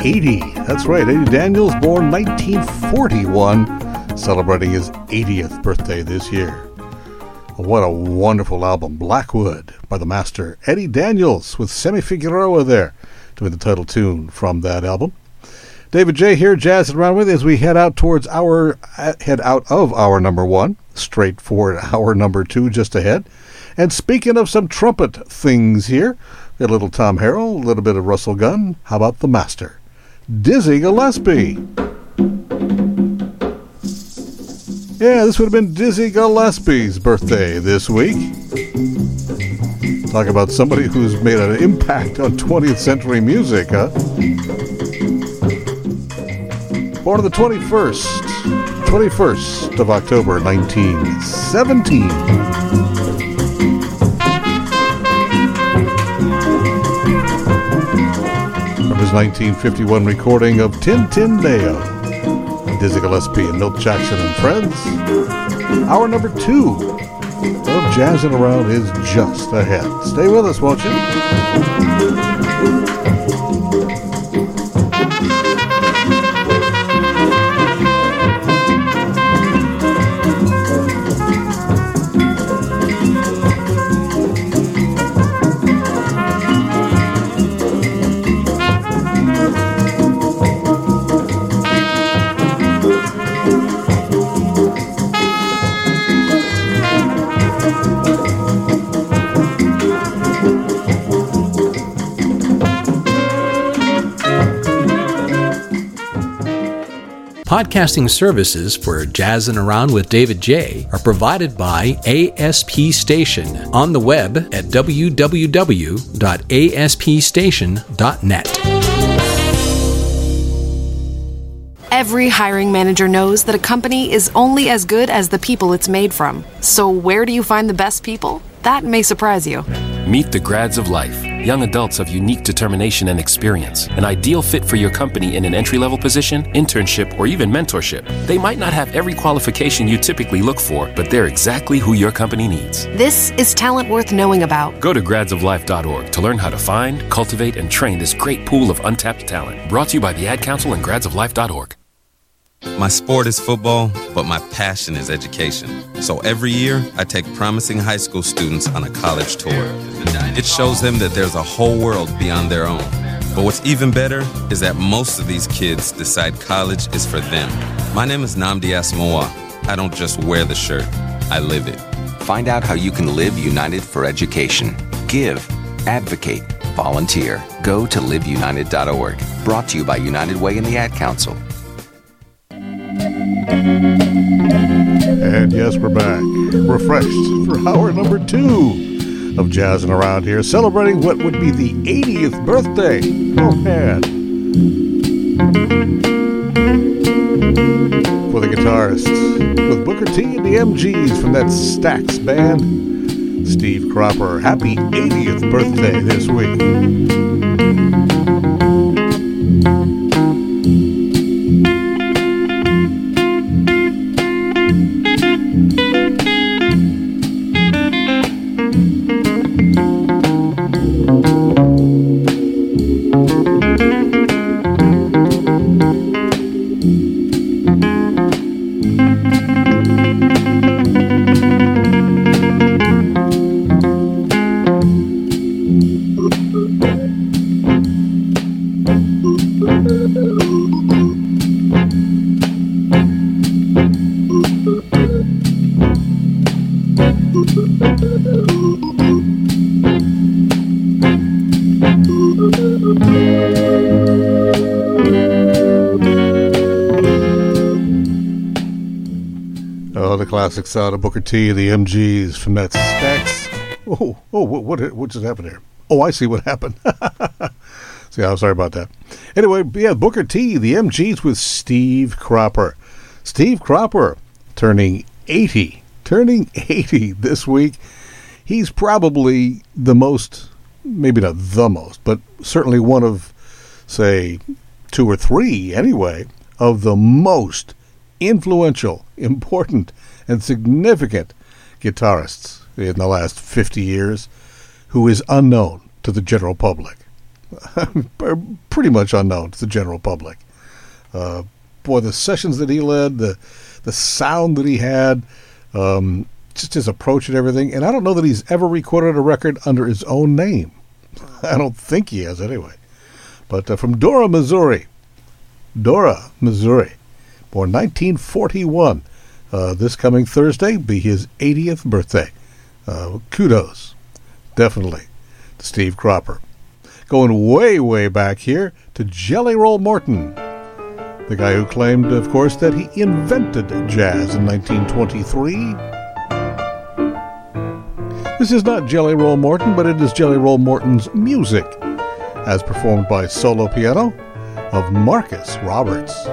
80. That's right, Eddie Daniels, born 1941, celebrating his 80th birthday this year. What a wonderful album, Blackwood, by the master Eddie Daniels, with Sammy Figueroa there doing the title tune from that album. David Jaye here, jazzing around with as we head out towards our uh, head out of our number one, straight for [laughs] our number two just ahead. And speaking of some trumpet things here, a little Tom Harrell, a little bit of Russell Gunn. How about the master? Dizzy Gillespie. Yeah, this would have been Dizzy Gillespie's birthday this week. Talk about somebody who's made an impact on 20th century music, huh? Born on the 21st, 21st of October, 1917. 1951 recording of Tin Tin Deo. Dizzy Gillespie and Milt Jackson and Friends. Our number two of Jazzing Around is just ahead. Stay with us, won't you? Podcasting services for Jazzin' Around with David Jaye are provided by ASP Station on the web at www.aspstation.net. Every hiring manager knows that a company is only as good as the people it's made from. So, where do you find the best people? That may surprise you. Meet the grads of life young adults of unique determination and experience, an ideal fit for your company in an entry level position, internship, or even mentorship. They might not have every qualification you typically look for, but they're exactly who your company needs. This is talent worth knowing about. Go to gradsoflife.org to learn how to find, cultivate, and train this great pool of untapped talent. Brought to you by the Ad Council and gradsoflife.org. My sport is football, but my passion is education. So every year, I take promising high school students on a college tour. It shows them that there's a whole world beyond their own. But what's even better is that most of these kids decide college is for them. My name is Nnamdi Asomugha. I don't just wear the shirt, I live it. Find out how you can live united for education. Give, advocate, volunteer. Go to liveunited.org. Brought to you by United Way and the Ad Council. And yes, we're back, refreshed for hour number two of Jazzin' Around here, celebrating what would be the 80th birthday. Oh, man. For the guitarists, with Booker T and the MGs from that Stax band, Steve Cropper. Happy 80th birthday this week. Classics out of Booker T, the MGs from that Stax. Oh, oh, what, what, what just happened here? Oh, I see what happened. [laughs] see, I'm sorry about that. Anyway, yeah, Booker T, the MGs with Steve Cropper. Steve Cropper turning 80, turning 80 this week. He's probably the most, maybe not the most, but certainly one of, say, two or three anyway, of the most influential, important, and significant guitarists in the last 50 years who is unknown to the general public. [laughs] pretty much unknown to the general public. Uh, boy, the sessions that he led, the the sound that he had, um, just his approach and everything. And I don't know that he's ever recorded a record under his own name. [laughs] I don't think he has anyway. But uh, from Dora, Missouri. Dora, Missouri. Born 1941. Uh, this coming Thursday be his 80th birthday. Uh, kudos, definitely, to Steve Cropper. Going way, way back here to Jelly Roll Morton, the guy who claimed, of course, that he invented jazz in 1923. This is not Jelly Roll Morton, but it is Jelly Roll Morton's music, as performed by solo piano of Marcus Roberts.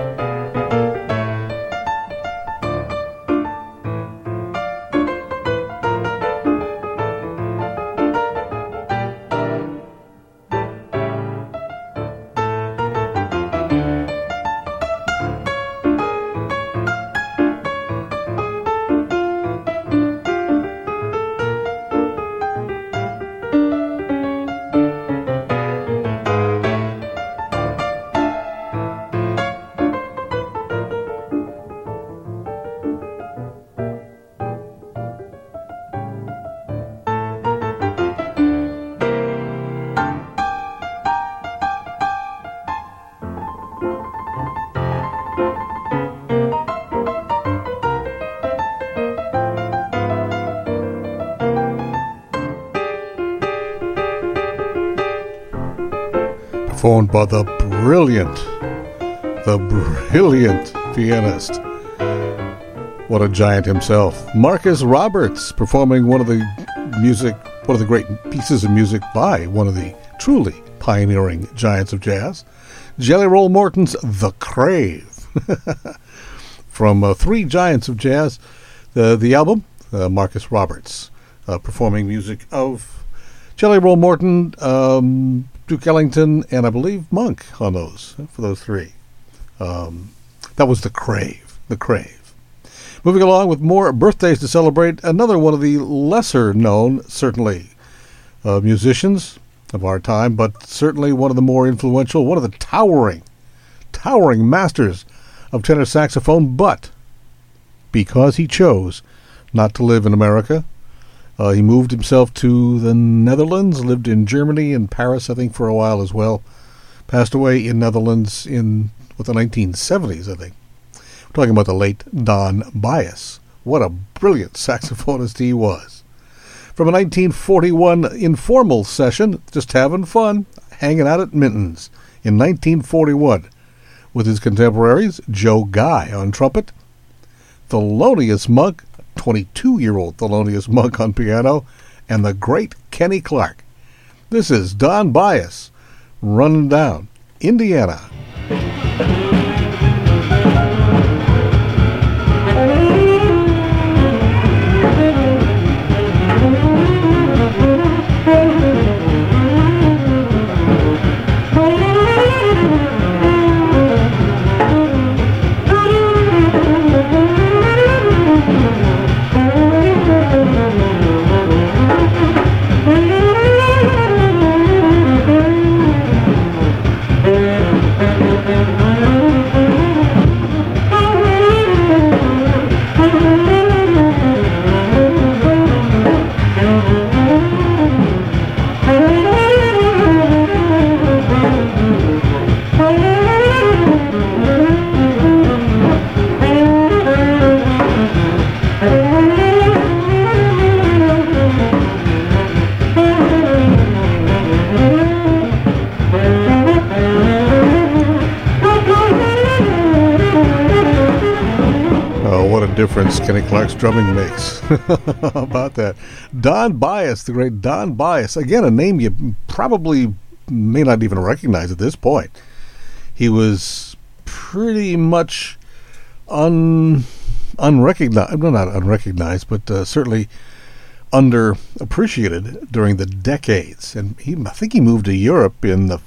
Performed by the brilliant, the brilliant pianist. What a giant himself. Marcus Roberts performing one of the music, one of the great pieces of music by one of the truly pioneering giants of jazz, Jelly Roll Morton's The Crave. [laughs] From uh, Three Giants of Jazz, the, the album, uh, Marcus Roberts uh, performing music of Jelly Roll Morton, um, Duke Ellington, and I believe Monk on those, for those three. Um, that was The Crave. The Crave. Moving along with more birthdays to celebrate, another one of the lesser known, certainly, uh, musicians of our time, but certainly one of the more influential, one of the towering, towering masters of tenor saxophone, but because he chose not to live in America, uh, he moved himself to the Netherlands, lived in Germany and Paris, I think, for a while as well. Passed away in Netherlands in what the 1970s, I think. We're talking about the late Don Byas. What a brilliant [laughs] saxophonist he was. From a 1941 informal session, just having fun, hanging out at Minton's in 1941 with his contemporaries Joe Guy on trumpet, Thelonious Monk 22 year old Thelonious Monk on piano, and the great Kenny Clarke. This is Don Byas, running down Indiana. Difference Kenny Clarke's drumming makes. [laughs] about that? Don Byas, the great Don Byas. Again, a name you probably may not even recognize at this point. He was pretty much un unrecognized, well, not unrecognized, but uh, certainly underappreciated during the decades. And he, I think he moved to Europe in the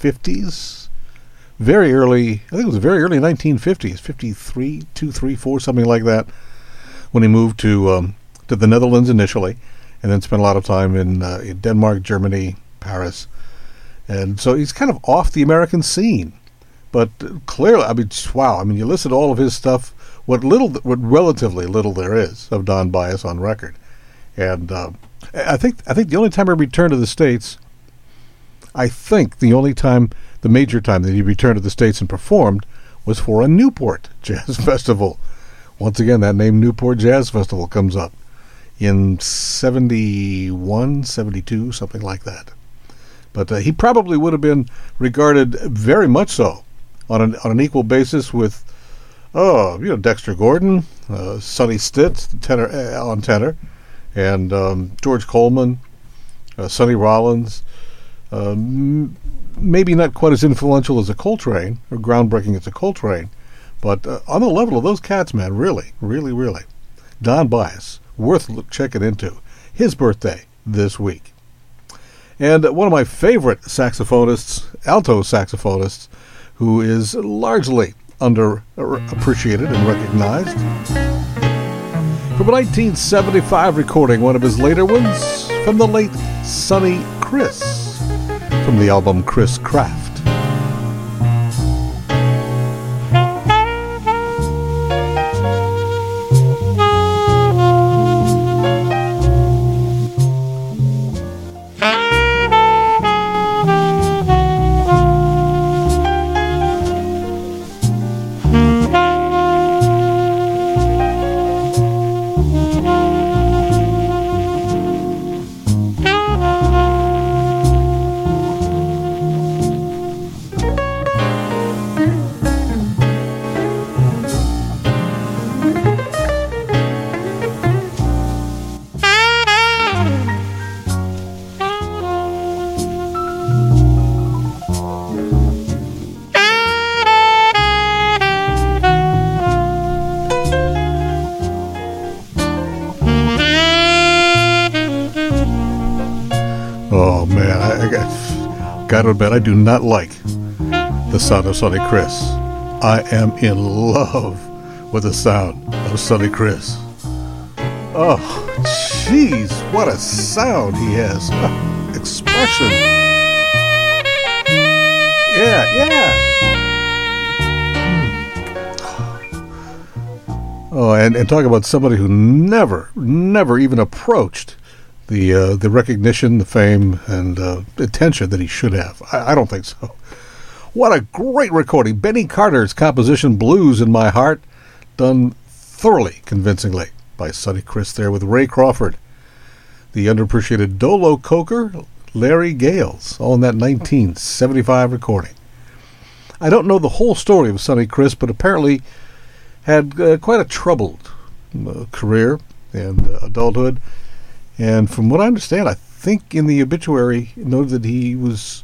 50s, very early, I think it was very early 1950s, 53, 2, 3, 4, something like that, when he moved to um, to the Netherlands initially, and then spent a lot of time in, uh, in Denmark, Germany, Paris, and so he's kind of off the American scene. But clearly, I mean, wow! I mean, you listen to all of his stuff. What little, what relatively little there is of Don Byas on record, and uh, I think I think the only time he returned to the states, I think the only time, the major time that he returned to the states and performed was for a Newport [laughs] Jazz Festival. Once again, that name Newport Jazz Festival comes up in 71, 72, something like that. But uh, he probably would have been regarded very much so on an, on an equal basis with, oh, you know, Dexter Gordon, uh, Sonny Stitt, tenor, uh, on tenor, and um, George Coleman, uh, Sonny Rollins. Um, maybe not quite as influential as a Coltrane or groundbreaking as a Coltrane, but uh, on the level of those cats, man, really, really, really. Don Byas, worth checking into. His birthday this week. And one of my favorite saxophonists, alto saxophonists, who is largely underappreciated and recognized. From a 1975 recording, one of his later ones, from the late Sonny Criss, from the album Crisscraft. I do not like the sound of Sonny Criss. I am in love with the sound of Sonny Criss. Oh, jeez, what a sound he has! [laughs] Expression. Yeah, yeah. Hmm. Oh, and, and talk about somebody who never, never even approached the uh, the recognition, the fame, and uh, attention that he should have. I, I, don't think so. What a great recording! Benny Carter's composition "Blues in My Heart," done thoroughly convincingly by Sonny Criss there with Ray Crawford, the underappreciated Dolo Coker, Larry Gales, all in that 1975 recording. I don't know the whole story of Sonny Criss, but apparently had uh, quite a troubled uh, career and uh, adulthood and from what I understand, I think in the obituary it noted that he was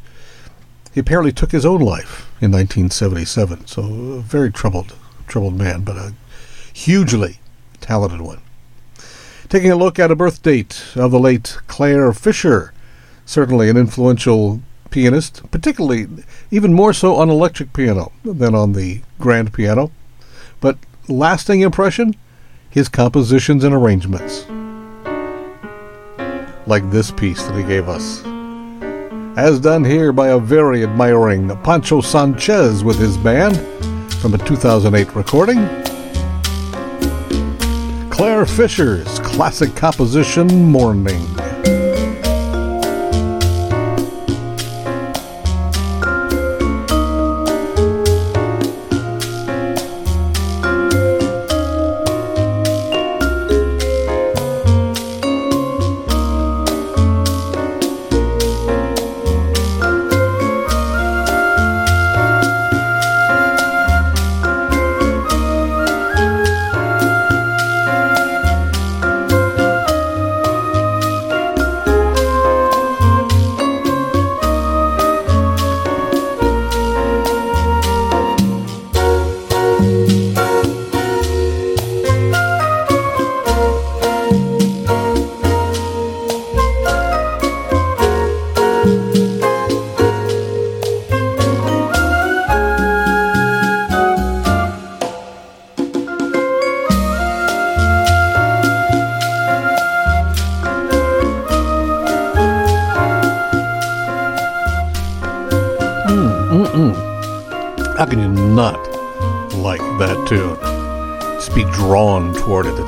he apparently took his own life in 1977. So a very troubled, troubled man, but a hugely talented one. Taking a look at a birth date of the late Clare Fischer, certainly an influential pianist, particularly even more so on electric piano than on the grand piano. But lasting impression, his compositions and arrangements like this piece that he gave us. As done here by a very admiring Poncho Sanchez with his band from a 2008 recording. Clare Fischer's classic composition, Morning.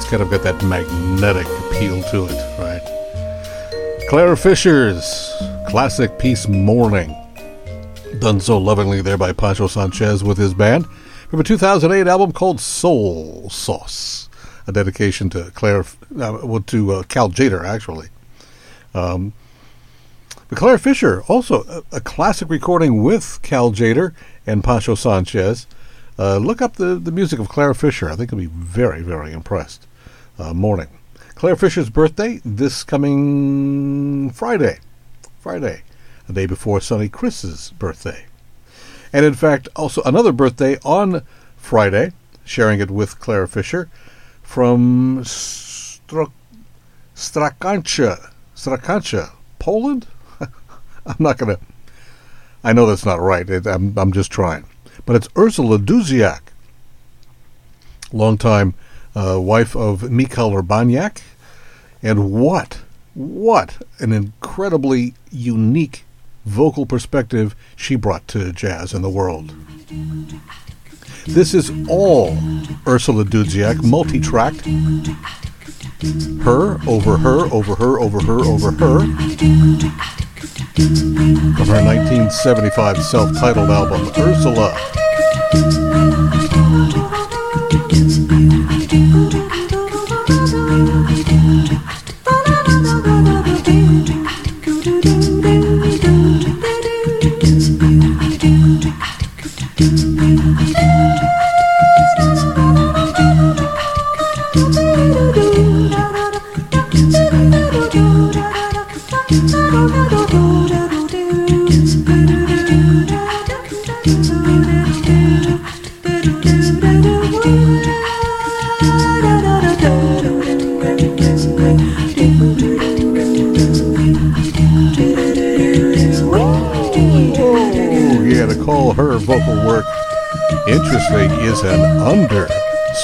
Kind of got that magnetic appeal to it, right? Clare Fischer's classic piece Morning. Done so lovingly there by Poncho Sanchez with his band from a 2008 album called Soul Sauce. A dedication to Clare, uh, well, to uh, Cal Tjader, actually. Um, but Clare Fischer, also a, a, classic recording with Cal Tjader and Poncho Sanchez. Uh, look up the, the music of Clare Fischer. I think you'll be very, very impressed. Uh, morning. Clare Fischer's birthday this coming Friday. Friday, the day before Sonny Criss's birthday. And in fact, also another birthday on Friday, sharing it with Claire Fisher from Stro- Strakancha, Strakancha, Poland? [laughs] I'm not going to. I know that's not right. It, I'm, I'm just trying. But it's Ursula Dudziak, longtime uh, wife of Mikhail Urbaniak. And what, what an incredibly unique vocal perspective she brought to jazz in the world. This is all Ursula Dudziak, multi-tracked. Her, over her, over her, over her, over her from her 1975 self-titled album, Ursula.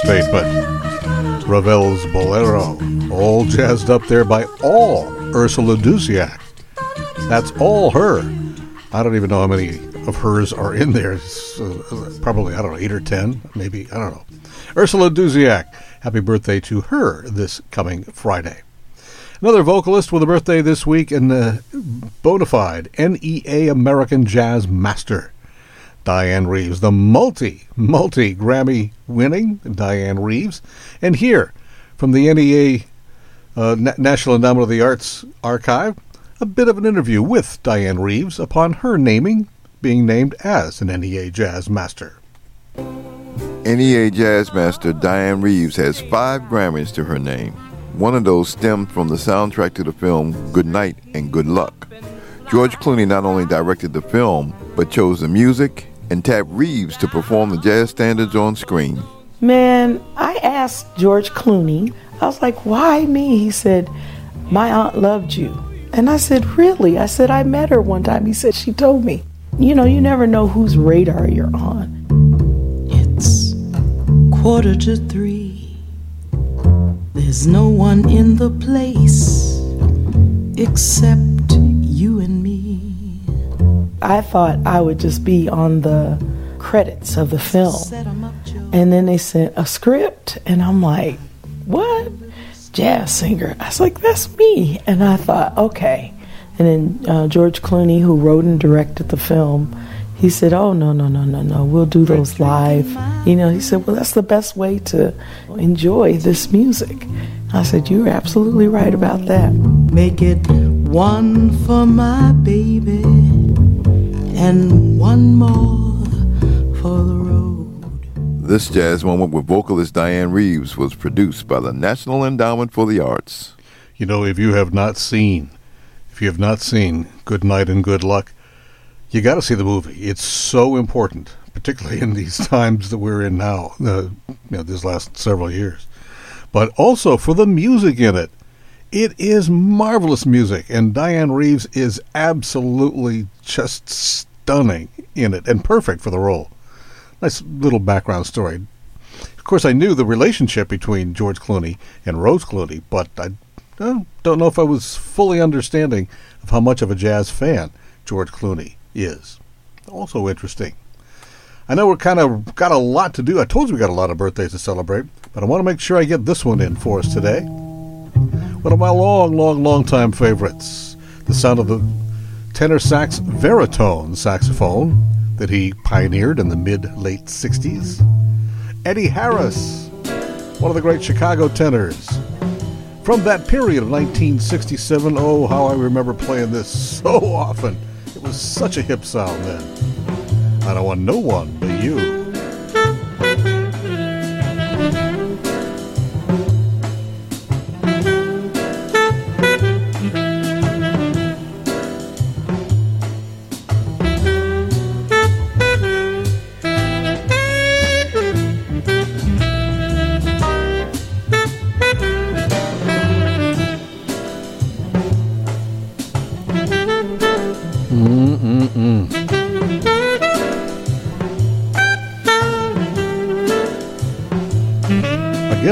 Understatement. Ravel's Bolero, all jazzed up there by all Ursula Dudziak. That's all her. I don't even know how many of hers are in there. Uh, probably, I don't know, eight or ten, maybe, I don't know. Ursula Dudziak, happy birthday to her this coming Friday. Another vocalist with a birthday this week and a bona fide NEA American Jazz Master. Dianne Reeves, the multi, multi Grammy winning Dianne Reeves. And here, from the NEA uh, National Endowment of the Arts Archive, a bit of an interview with Dianne Reeves upon her naming, being named as an NEA Jazz Master. NEA Jazz Master Dianne Reeves has five Grammys to her name. One of those stemmed from the soundtrack to the film Good Night and Good Luck. George Clooney not only directed the film, but chose the music and tapped Reeves to perform the jazz standards on screen. Man, I asked George Clooney, I was like, why me? He said, my aunt loved you. And I said, really? I said, I met her one time. He said, she told me. You know, you never know whose radar you're on. It's quarter to three. There's no one in the place except you and me. I thought I would just be on the credits of the film. And then they sent a script, and I'm like, what? Jazz singer. I was like, that's me. And I thought, okay. And then uh, George Clooney, who wrote and directed the film, he said, oh, no, no, no, no, no, we'll do those live. You know, he said, well, that's the best way to enjoy this music. I said, you're absolutely right about that. Make it one for my baby and one more for the road. This jazz moment with vocalist Dianne Reeves was produced by the National Endowment for the Arts. You know, if you have not seen, if you have not seen Good Night and Good Luck, you got to see the movie. It's so important, particularly in these [laughs] times that we're in now, uh, you know, these last several years. But also for the music in it. It is marvelous music, and Dianne Reeves is absolutely just stunning in it and perfect for the role. Nice little background story. Of course, I knew the relationship between George Clooney and Rose Clooney, but I don't know if I was fully understanding of how much of a jazz fan George Clooney is. Also interesting. I know we're kind of got a lot to do. I told you we got a lot of birthdays to celebrate, but I want to make sure I get this one in for us today. One of my long, long, long time favorites. The sound of the tenor sax baritone saxophone that he pioneered in the mid late 60s. Eddie Harris, one of the great Chicago tenors. From that period of 1967, oh, how I remember playing this so often. It was such a hip sound then. I don't want no one but you.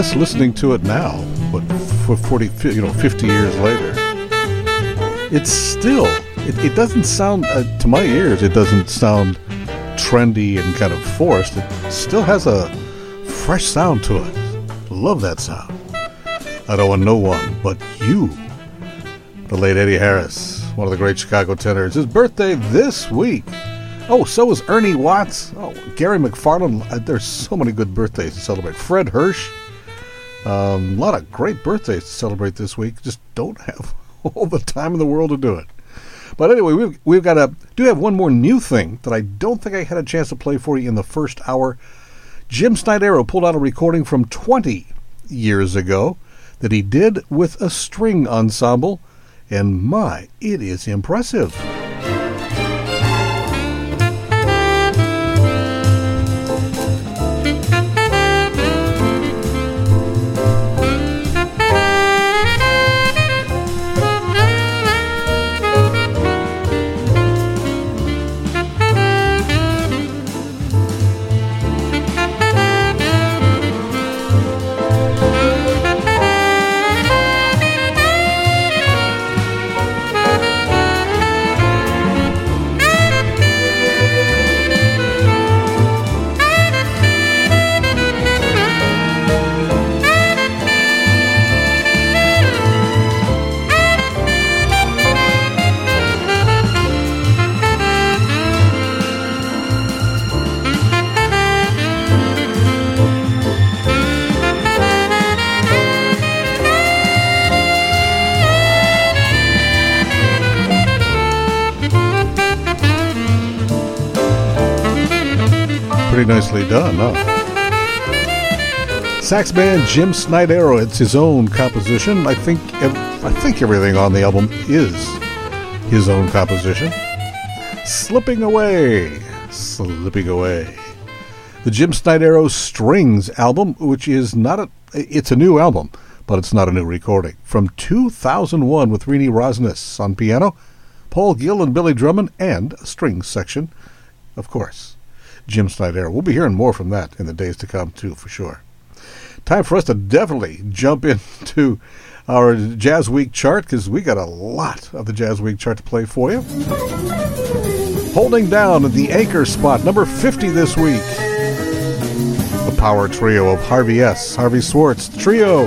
Guess listening to it now, but for 40, you know, 50 years later, it's still, it, it doesn't sound, uh, to my ears, it doesn't sound trendy and kind of forced. It still has a fresh sound to it. Love that sound. I don't want no one but you. The late Eddie Harris, one of the great Chicago tenors. His birthday this week. Oh, so is Ernie Watts. Oh, Gary McFarland. Uh, There's so many good birthdays to celebrate. Fred Hersch. Um, a lot of great birthdays to celebrate this week. Just don't have [laughs] all the time in the world to do it. But anyway, we've, we've got a do have one more new thing that I don't think I had a chance to play for you in the first hour. Jim Snidero pulled out a recording from 20 years ago that he did with a string ensemble, and my, it is impressive. Nicely done, huh? Sax man Jim Snidero. It's his own composition. I think I think everything on the album is his own composition. Slipping away, slipping away. The Jim Snidero Strings album, which is not a it's a new album, but it's not a new recording. From 2001 with Renee Rosnes on piano, Paul Gill and Billy Drummond, and a strings section, of course. Jim Snidero. We'll be hearing more from that in the days to come, too, for sure. Time for us to definitely jump [laughs] into our JazzWeek chart because we got a lot of the JazzWeek chart to play for you. Holding down the anchor spot, number 50 this week. The power trio of Harvey S., Harvey Swartz trio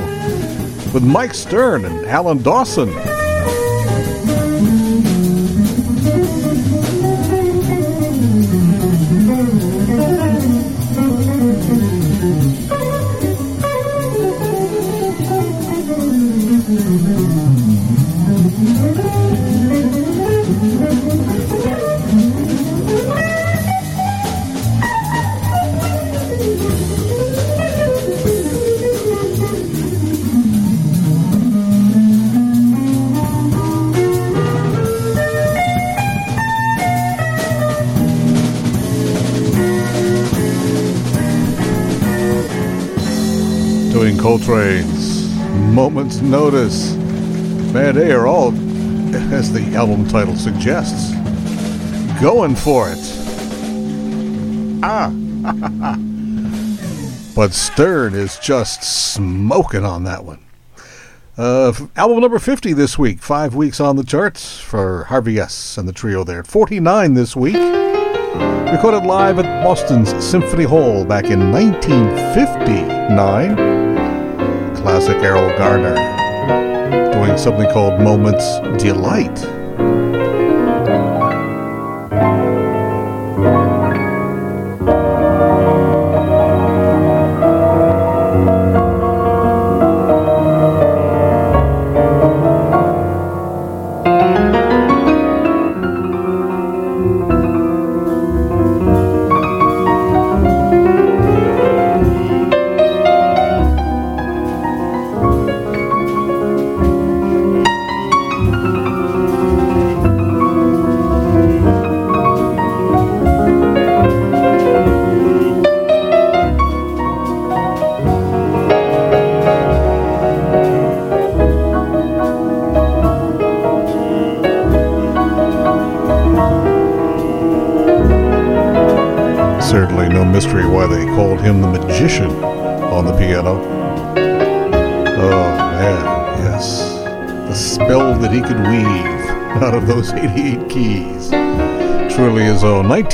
with Mike Stern and Alan Dawson. Coltrane's Moment's Notice. Man, they are all, as the album title suggests, going for it. Ah! [laughs] but Stern is just smoking on that one. Uh, album number 50 this week. Five weeks on the charts for Harvey S. and the trio there. 49 this week. Recorded live at Boston's Symphony Hall back in 1959. Classic Erroll Garner doing something called Moments Delight.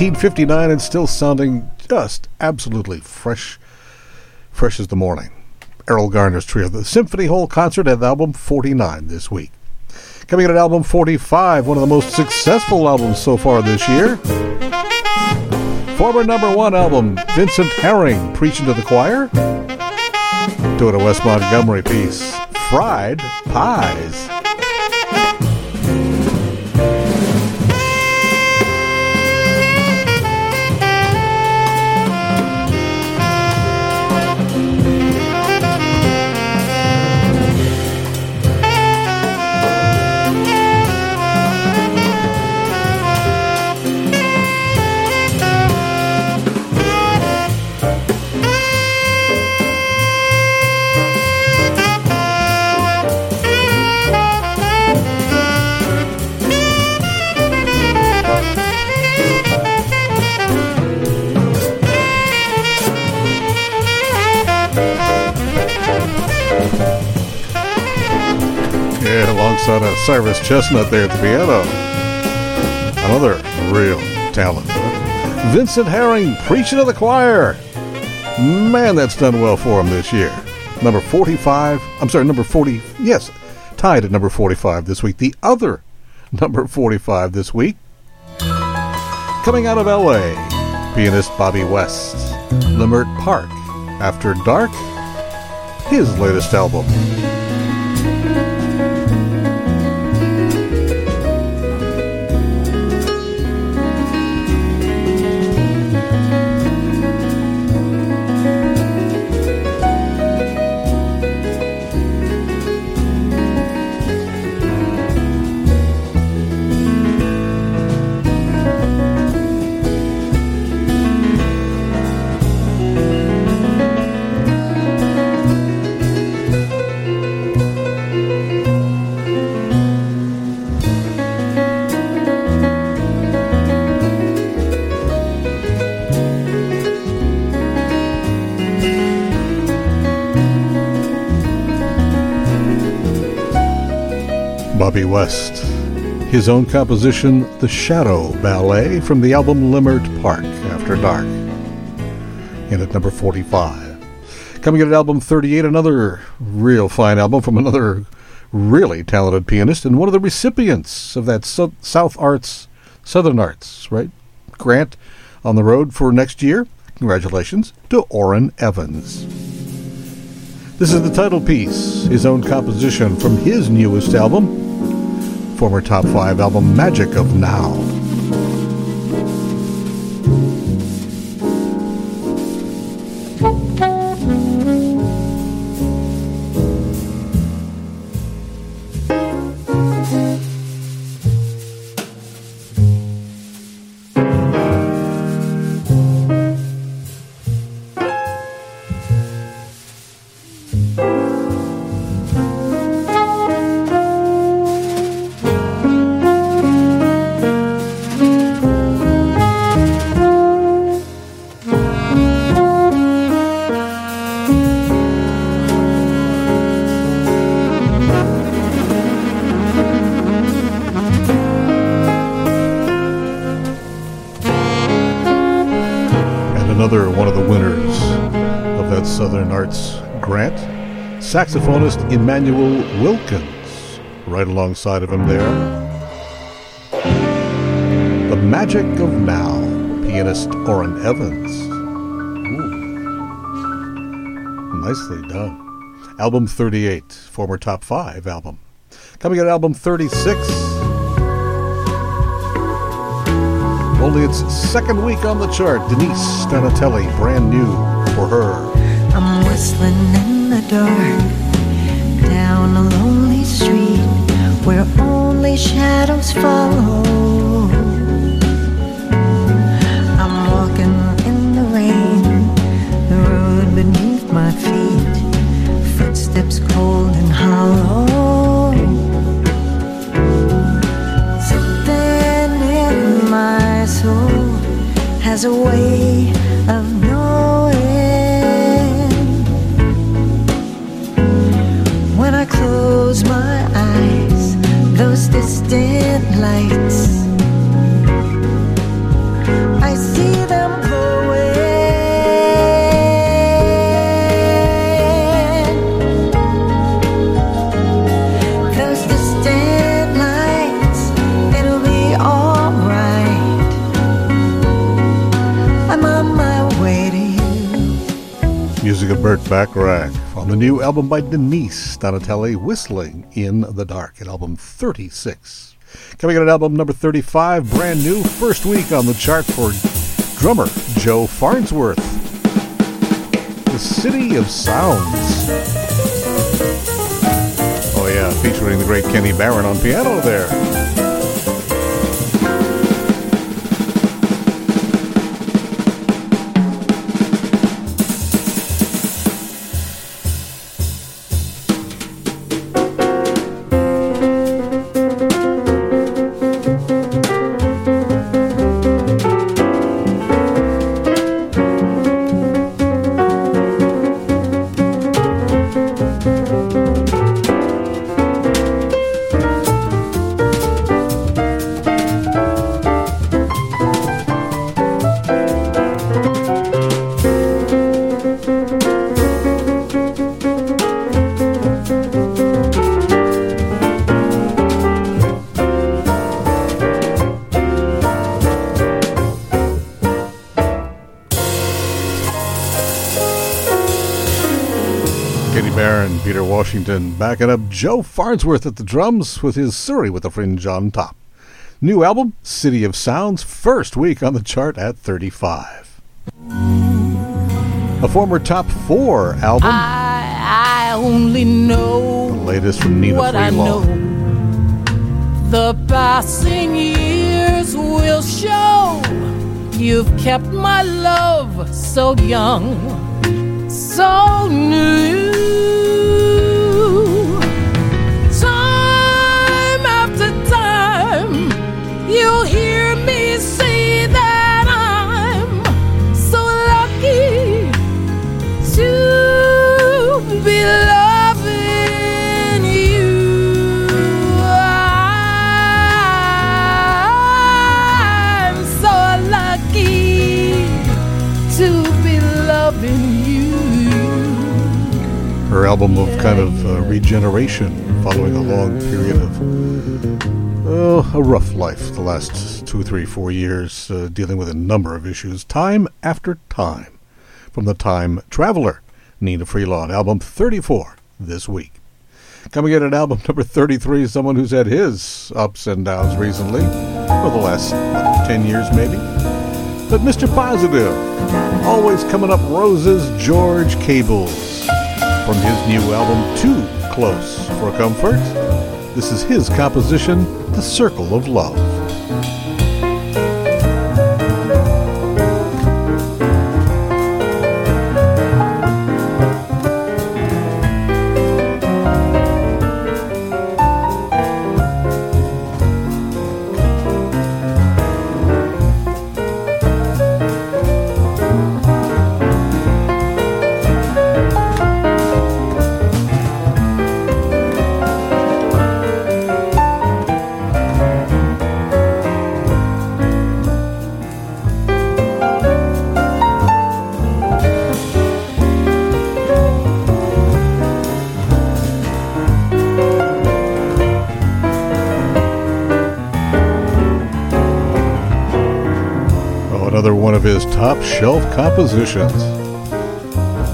1959 and still sounding just absolutely fresh, fresh as the morning. Erroll Garner's trio, the Symphony Hall concert at album 49 this week. Coming in at album 45, one of the most successful albums so far this year. Former number one album, Vincent Herring, Preaching to the Choir. Doing a Wes Montgomery piece, Fried Pies. A Cyrus Chestnut there at the piano. Another real talent. Vincent Herring preaching to the choir. Man, that's done well for him this year. Number 45, I'm sorry, number 40, yes, tied at number 45 this week. The other [laughs] number 45 this week, coming out of LA, pianist Bobby West, Leimert Park, After Dark, his latest album. Bobby West. His own composition, The Shadow Ballet, from the album Leimert Park After Dark. In at number 45. Coming in at album 38, another real fine album from another really talented pianist and one of the recipients of that South Arts, Southern Arts, right? Grant on the road for next year. Congratulations to Orrin Evans. This is the title piece, his own composition from his newest album, former top five album Magic of Now. Saxophonist Immanuel Wilkins. Right alongside of him there, The Magic of Now, pianist Orrin Evans. Ooh. Nicely done. Album 38, former top five album. Coming at album 36. Only its second week on the chart, Denise Donatelli, brand new for her. I'm whistling in the dark down a lonely street where only shadows follow. I'm walking in the rain, the road beneath my feet, footsteps cold and hollow. Something in my soul has a way Of Burt on the new album by Denise Donatelli, Whistling in the Dark, at album 36. Coming in at album number 35, brand new, first week on the chart for drummer Joe Farnsworth. The City of Sounds. Oh, yeah, featuring the great Kenny Barron on piano there. Washington, backing up Joe Farnsworth at the drums with his Surrey with a fringe on top. New album, City of Sounds, first week on the chart at 35. A former top four album, I, I only know the latest from Nina what I know. The passing years will show you've kept my love so young, so new. Album of kind of uh, regeneration following a long period of oh, a rough life the last two, three, four years, uh, dealing with a number of issues, time after time. From the Time Traveler, Nnenna Freelon, album 34 this week. Coming in at album number 33, someone who's had his ups and downs recently, for the last what, 10 years maybe. But Mr. Positive, always coming up roses, George Cables. From his new album, Too Close for Comfort, this is his composition, The Circle of Love. Top shelf compositions.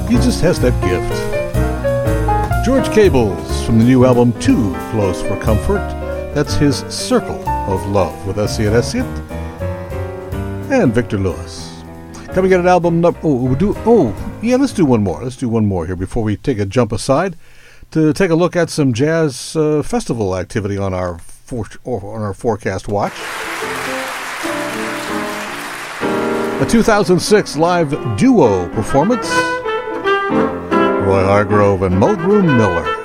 He just has that gift. George Cables from the new album Too Close for Comfort. That's his Circle of Love with Essiet and and Victor Lewis. Coming at an album. Oh, do. Oh, yeah. Let's do one more. Let's do one more here before we take a jump aside to take a look at some jazz uh, festival activity on our for, on our forecast watch. A 2006 live duo performance. Roy Hargrove and Mulgrew Miller.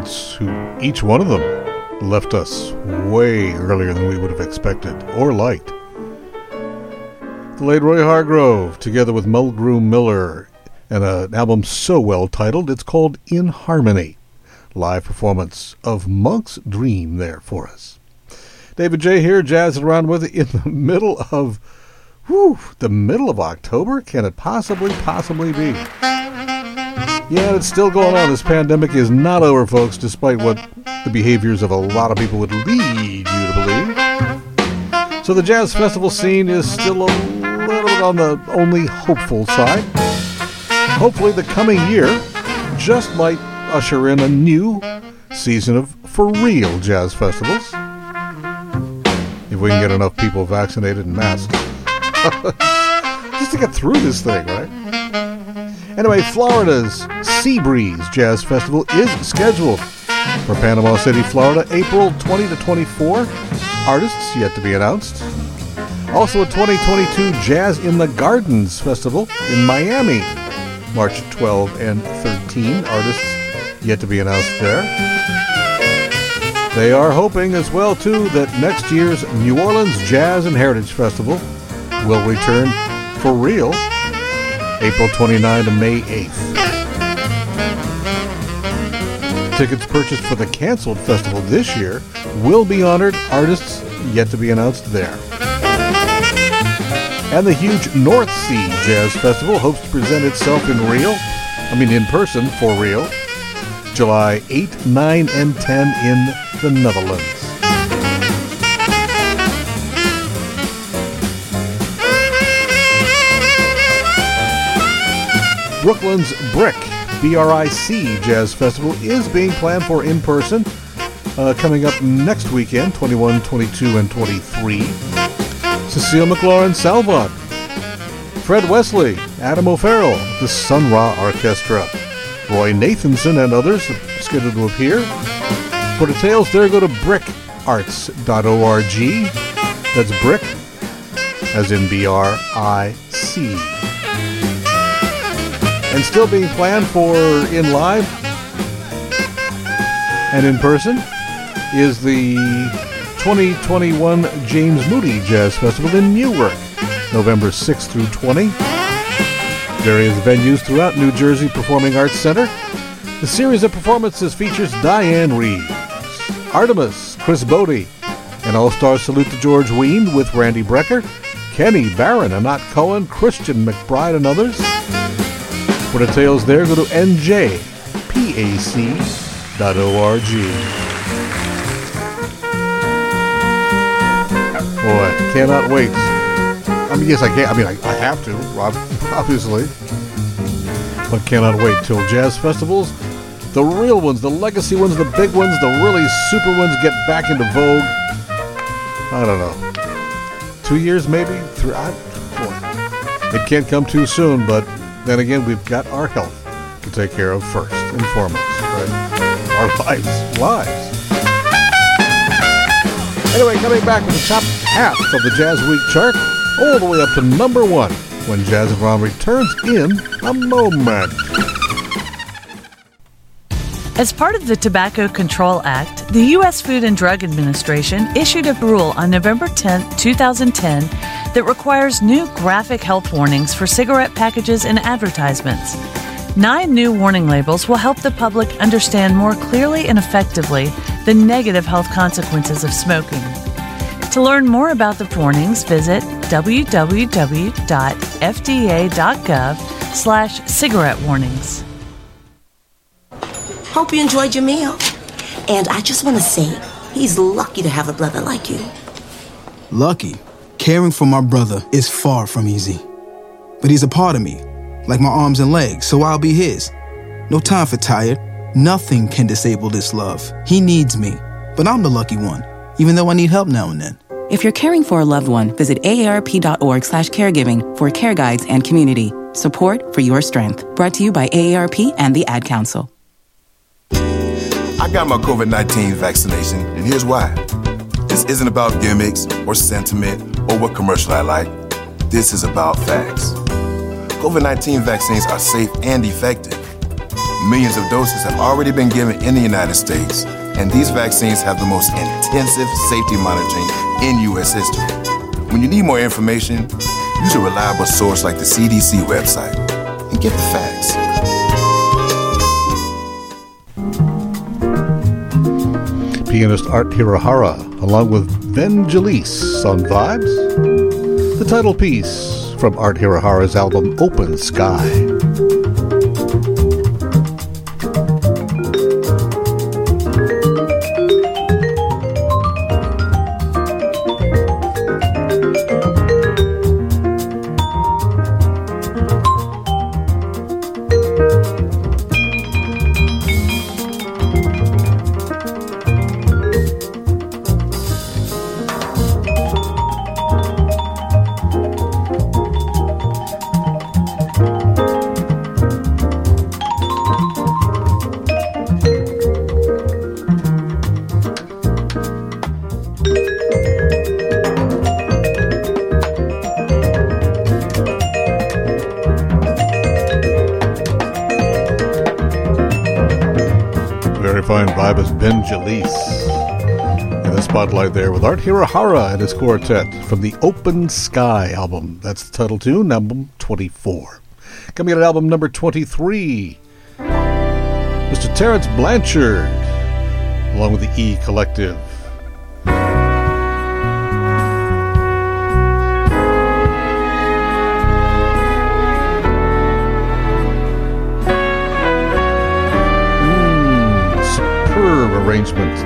Who each one of them left us way earlier than we would have expected or liked. The late Roy Hargrove, together with Mulgrew Miller, and an album so well titled, it's called In Harmony. Live performance of Monk's Dream there for us. David Jaye here, jazzing around with it in the middle of, whew, the middle of October? Can it possibly, possibly be? Yeah, it's still going on. This pandemic is not over, folks, despite what the behaviors of a lot of people would lead you to believe. So the jazz festival scene is still a little bit on the only hopeful side. Hopefully, the coming year just might usher in a new season of for real jazz festivals. If we can get enough people vaccinated and masked. [laughs] just to get through this thing, right? Anyway, Florida's Sea Breeze Jazz Festival is scheduled for Panama City, Florida, April 20 to 24. Artists yet to be announced. Also, a 2022 Jazz in the Gardens Festival in Miami, March 12 and 13. Artists yet to be announced there. They are hoping as well, too, that next year's New Orleans Jazz and Heritage Festival will return for real April 29 to May 8th. Tickets purchased for the canceled festival this year will be honored. Artists yet to be announced there. And the huge North Sea Jazz Festival hopes to present itself in real, I mean in person for real, July 8, 9, and 10 in the Netherlands. Brooklyn's Brick, B-R-I-C Jazz Festival is being planned for in person uh, coming up next weekend, 21, 22, and 23. Cecile McLorin Salvant, Fred Wesley, Adam O'Farrill, the Sun Ra Orchestra, Roy Nathanson, and others scheduled to appear. For details, there go to brickarts.org. That's brick, as in B R I C and still being planned for in live and in person is the 2021 James Moody Jazz Festival in Newark, November 6th through 20. Various venues throughout New Jersey Performing Arts Center. The series of performances features Dianne Reeves, Artemis, Chris Botti, an all-star salute to George Wein with Randy Brecker, Kenny Barron, Anat Cohen, Christian McBride, and others. For details there, go to njpac.org. Boy, cannot wait. I mean, yes, I can. I mean, I, I have to, [laughs] obviously. But cannot wait till jazz festivals, the real ones, the legacy ones, the big ones, the really super ones get back into vogue. I don't know. Two years, maybe? Three? I, boy. It can't come too soon, but then again, we've got our health to take care of first and foremost, right? Our lives, lives. Anyway, coming back to the top half of the JazzWeek chart, all the way up to number one when Jazzin' Around returns in a moment. As part of the Tobacco Control Act, the U.S. Food and Drug Administration issued a rule on November 10, 2010, that requires new graphic health warnings for cigarette packages and advertisements. Nine new warning labels will help the public understand more clearly and effectively the negative health consequences of smoking. To learn more about the warnings, visit www.fda.gov slash cigarette warnings. Hope you enjoyed your meal. And I just want to say, he's lucky to have a brother like you. Lucky? Caring for my brother is far from easy. But he's a part of me, like my arms and legs, so I'll be his. No time for tired. Nothing can disable this love. He needs me, but I'm the lucky one, even though I need help now and then. If you're caring for a loved one, visit aarp.org slash caregiving for care guides and community. Support for your strength. Brought to you by AARP and the Ad Council. I got my COVID 19 vaccination, and here's why. This isn't about gimmicks or sentiment or what commercial I like. This is about facts. COVID 19 vaccines are safe and effective. Millions of doses have already been given in the United States, and these vaccines have the most intensive safety monitoring in U.S. history. When you need more information, use a reliable source like the CDC website and get the facts. Pianist Art Hirahara, along with Behn Gillece on Vibes. The title piece from Art Hirahara's album Open Sky. Fine vibe is Behn Gillece. In the spotlight there with Art Hirahara and his quartet from the Open Sky album. That's the title tune, album 24. Coming in at album number 23, Mr. Terence Blanchard, along with the E Collective. Arrangement,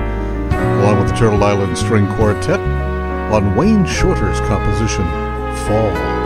along with the Turtle Island String Quartet, on Wayne Shorter's composition, Fall.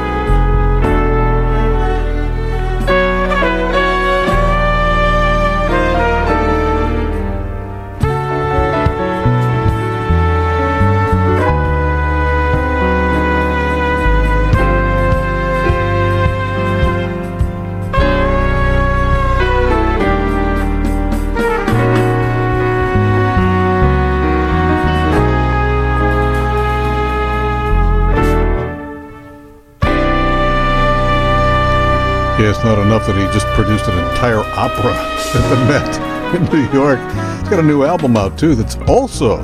Yeah, it's not enough that he just produced an entire opera [laughs] at the Met in New York. He's got a new album out too that's also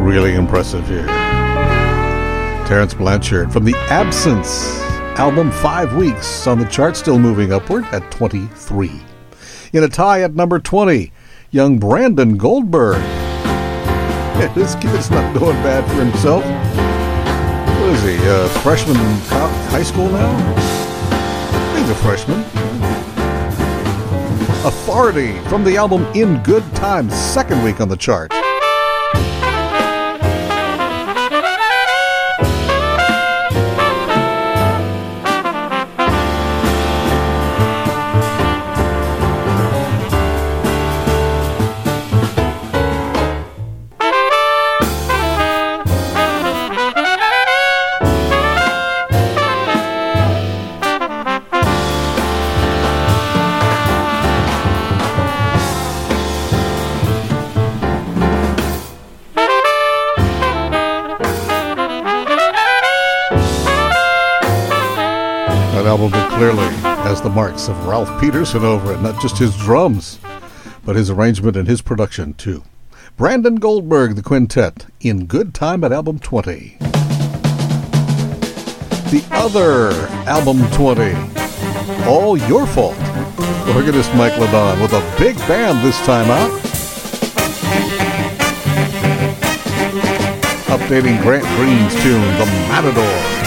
really impressive here. Terence Blanchard from the Absence album, Five Weeks on the chart, still moving upward at 23. In a tie at number 20, young Brandon Goldberg. [laughs] Yeah, this kid's not doing bad for himself. What is he, a freshman in high school now? A freshman. Authority from the album In Good Time, second week on the chart. The marks of Ralph Peterson over it, not just his drums, but his arrangement and his production too. Brandon Goldberg, the quintet, in Good Time at Album 20. The other Album 20, All Your Fault. Organist Mike LeDonne with a big band this time out. Updating Grant Green's tune, The Matador.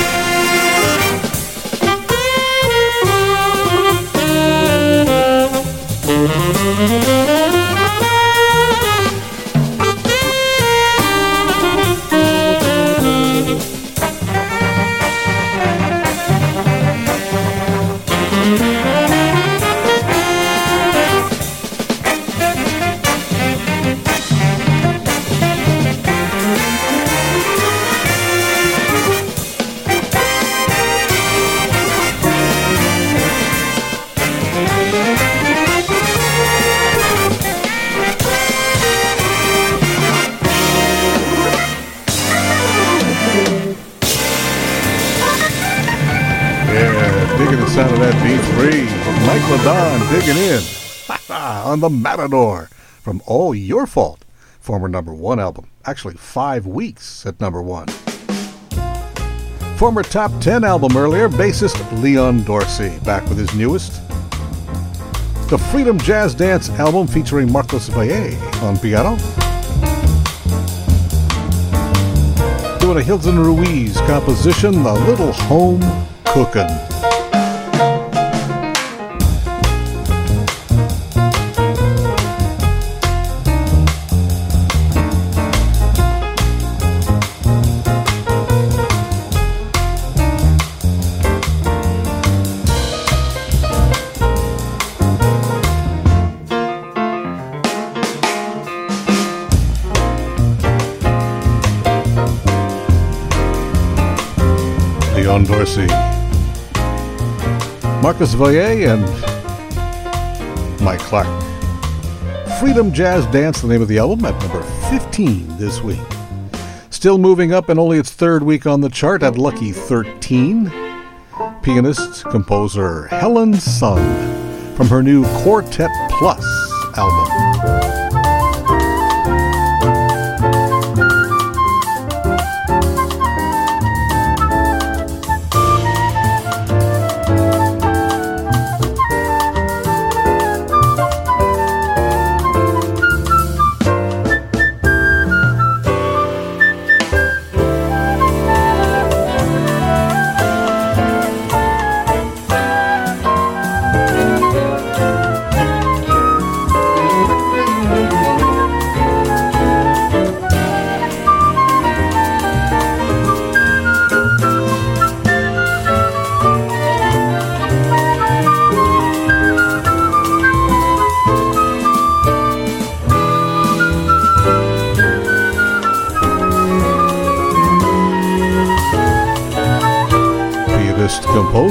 LeDonne digging in on the Matador from All Your Fault, former number one album. Actually, five weeks at number one. Former top 10 album earlier, bassist Leon Dorsey, back with his newest. The Freedom Jazz Dance album featuring Marcos Valle on piano. Doing a Hilton Ruiz composition, The Little Home Cookin'. Leon Dorsey, Marcus Valle, and Mike Clark. Freedom Jazz Dance, the name of the album, at number 15 this week. Still moving up in only its third week on the chart at lucky 13. Pianist, composer Helen Sun from her new Quartet Plus album.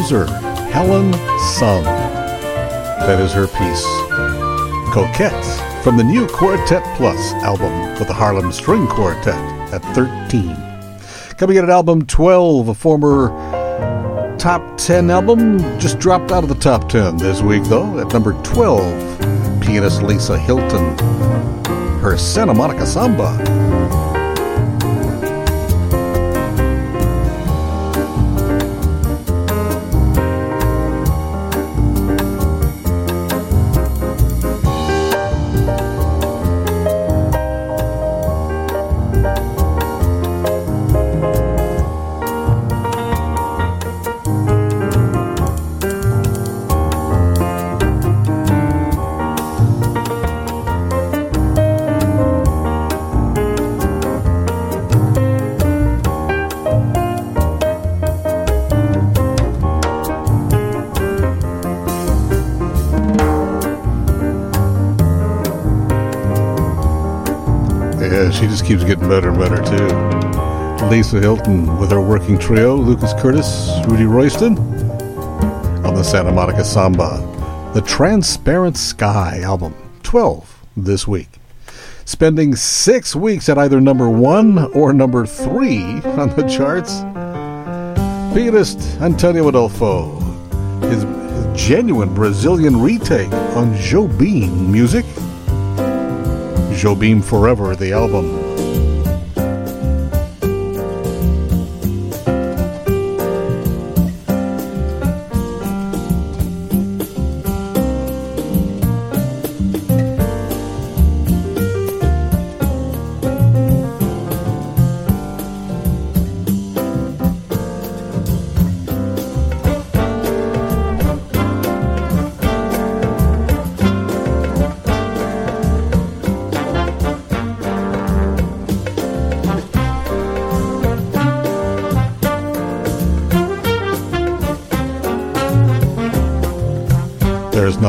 Composer Helen Sun. That is her piece. Coquette from the new Quartet Plus album for the Harlem String Quartet at 13. Coming in at album 12, a former top 10 album, just dropped out of the top 10 this week though, at number 12, pianist Lisa Hilton. Her Santa Monica Samba. Better and better too. Lisa Hilton with her working trio, Luques Curtis, Rudy Royston, on the Santa Monica Samba, the Transparent Sky album, 12 this week. Spending six weeks at either number one or number three on the charts. Pianist Antonio Adolfo, his, genuine Brazilian retake on Jobim music. Jobim Forever, the album.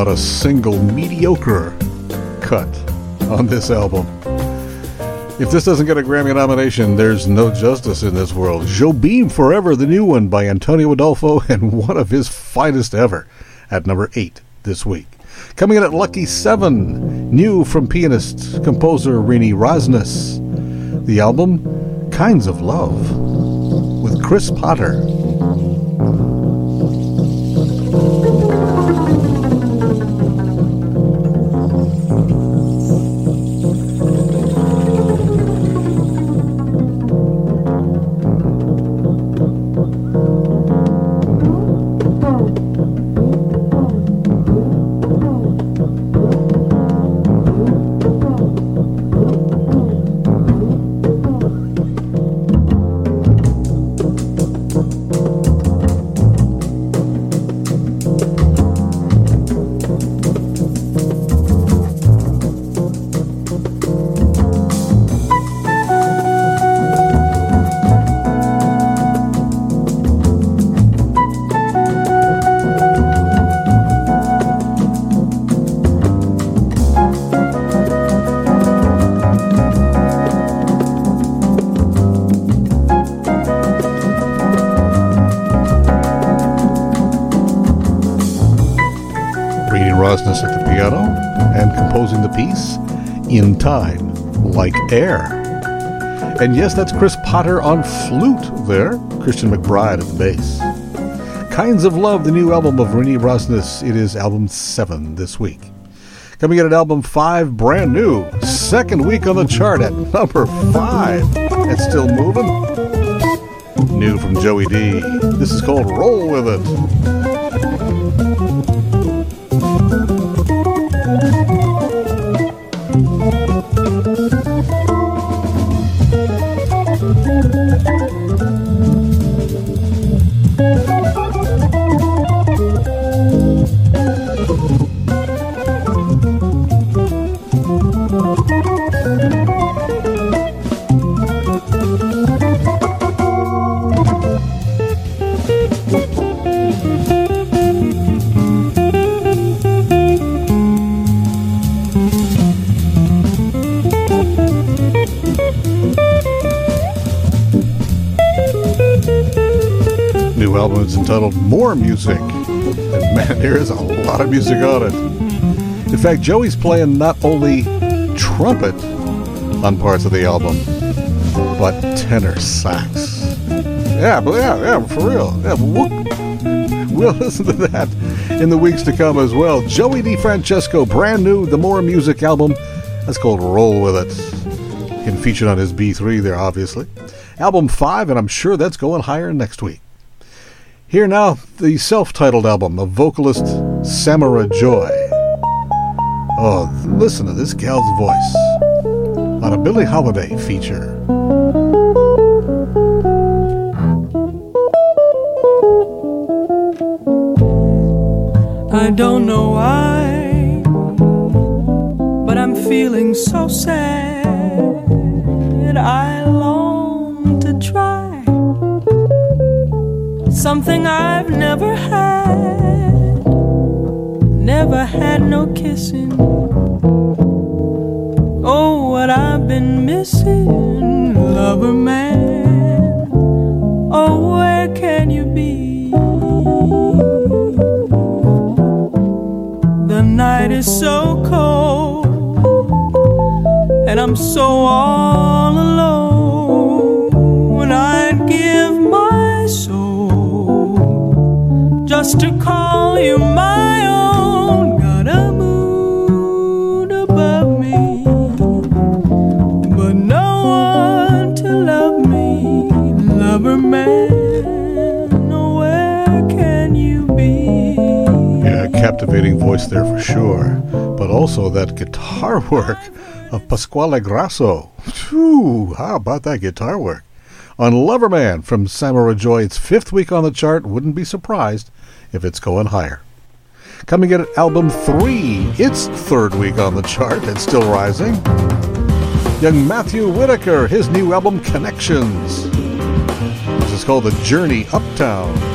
Not a single mediocre cut on this album. If this doesn't get a Grammy nomination, there's no justice in this world. Jobim Forever, the new one by Antonio Adolfo, [laughs] and one of his finest ever, at number 8 this week. Coming in at Lucky 7, new from pianist composer Renee Rosnes. The album, Kinds of Love, with Chris Potter. Time, like air. And yes, that's Chris Potter on flute there, Christian McBride at the bass. Kinds of Love, the new album of Renee Rosnes. It is album seven this week. Coming in at album five, brand new, second week on the chart at number five. It's still moving. New from Joey D. This is called Roll With It. Music on it. In fact, Joey's playing not only trumpet on parts of the album, but tenor sax. Yeah, but yeah, yeah, for real. Yeah, we'll, we'll [laughs] listen to that in the weeks to come as well. Joey DeFrancesco, brand new, the More Music album. That's called Roll With It. Him featured on his B3 there, obviously. Album 5, and I'm sure that's going higher next week. Here now, the self titled album of vocalist Samara Joy. Oh, listen to this gal's voice on a Billie Holiday feature. I don't know why, but I'm feeling so sad. I long to try something I've never had. Never had no kissing. Oh, what I've been missing, lover man. Oh, where can you be? The night is so cold, and I'm so all alone. I'd give my soul just to call you my own. Captivating voice there for sure. But also that guitar [laughs] work of Pasquale Grasso. Phew, how about that guitar work? On Loverman from Samara Joy, it's fifth week on the chart. Wouldn't be surprised if it's going higher. Coming in at album three, it's third week on the chart. It's still rising. Young Matthew Whitaker, his new album Connections. This is called The Journey Uptown.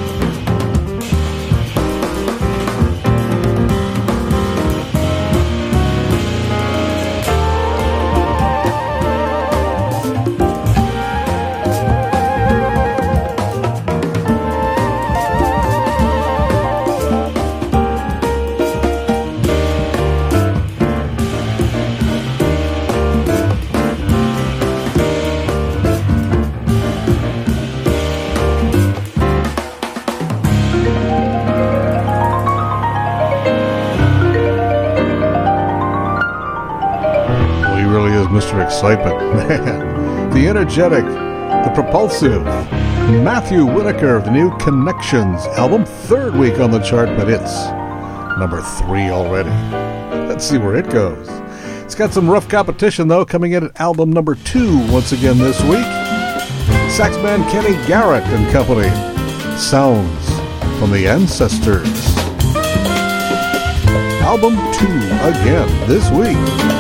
Excitement. Man, [laughs] the energetic, the propulsive. Matthew Whitaker of the new Connections album, third week on the chart, but it's number three already. Let's see where it goes. It's got some rough competition, though, coming in at album number two once again this week. Saxman Kenny Garrett and Company. Sounds from the Ancestors. Album two again this week.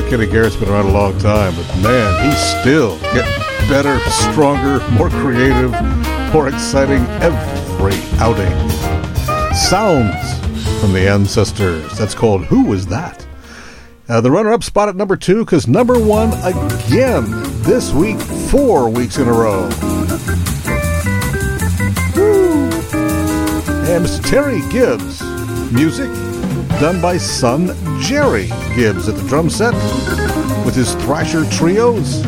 Know, Kenny Garrett's been around a long time, but man, he's still getting better, stronger, more creative, more exciting every outing. Sounds from the ancestors. That's called Who Was That? Uh, the runner up spot at number two, because number one again this week, four weeks in a row. Woo. And Mr. Terry Gibbs. Music done by son Gerry Gibbs at the drum set with his Thrasher Trios.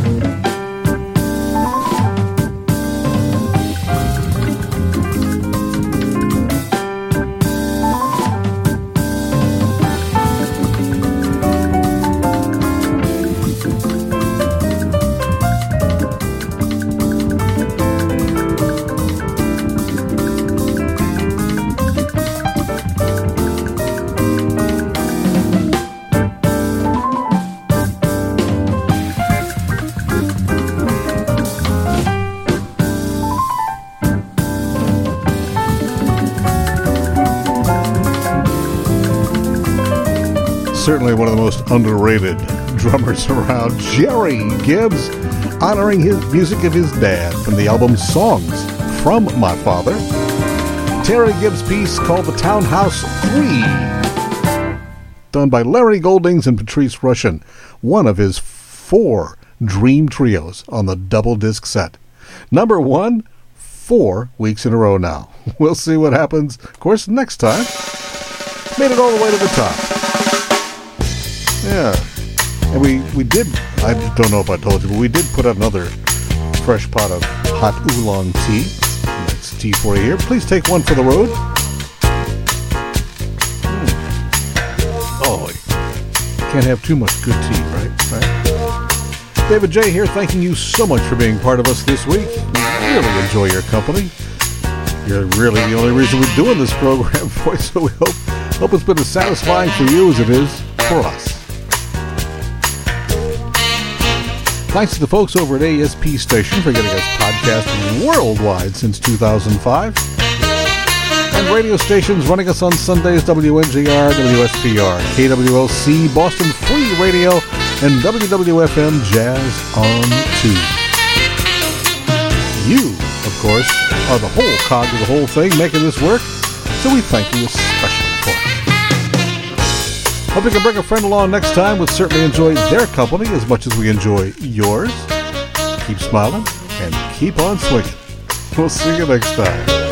Most underrated drummers around. Gerry Gibbs, honoring his music of his dad from the album Songs from My Father. Terry Gibbs' piece called The Townhouse 3, done by Larry Goldings and Patrice Rushen, one of his four dream trios on the double disc set. Number one, four weeks in a row now. [laughs] We'll see what happens, of course, next time. Made it all the way to the top. Yeah. And we, we did, I don't know if I told you, but we did put another fresh pot of hot oolong tea. That's tea for you here. Please take one for the road. Mm. Oh, can't have too much good tea, right? right? David Jaye here, thanking you so much for being part of us this week. We really enjoy your company. You're really the only reason we're doing this program [laughs] for you, so we hope, hope it's been as satisfying for you as it is for us. Thanks to the folks over at ASP Station for getting us podcast worldwide since 2005. And radio stations running us on Sundays WNJR, WSPR, KWLC, Boston Free Radio, and WWFM Jazz on 2. You, of course, are the whole cog of the whole thing making this work, so we thank you especially. Hope you can bring a friend along next time. We'd certainly enjoy their company as much as we enjoy yours. Keep smiling and keep on swinging. We'll see you next time.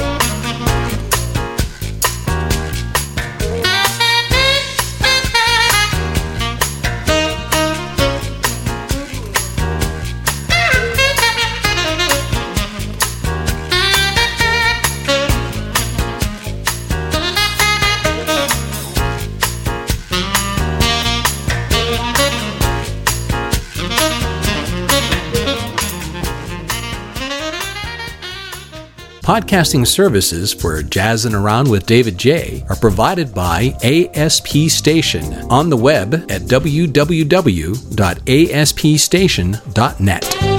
Podcasting services for Jazzin' Around with David Jaye are provided by ASP Station on the web at www.aspstation.net.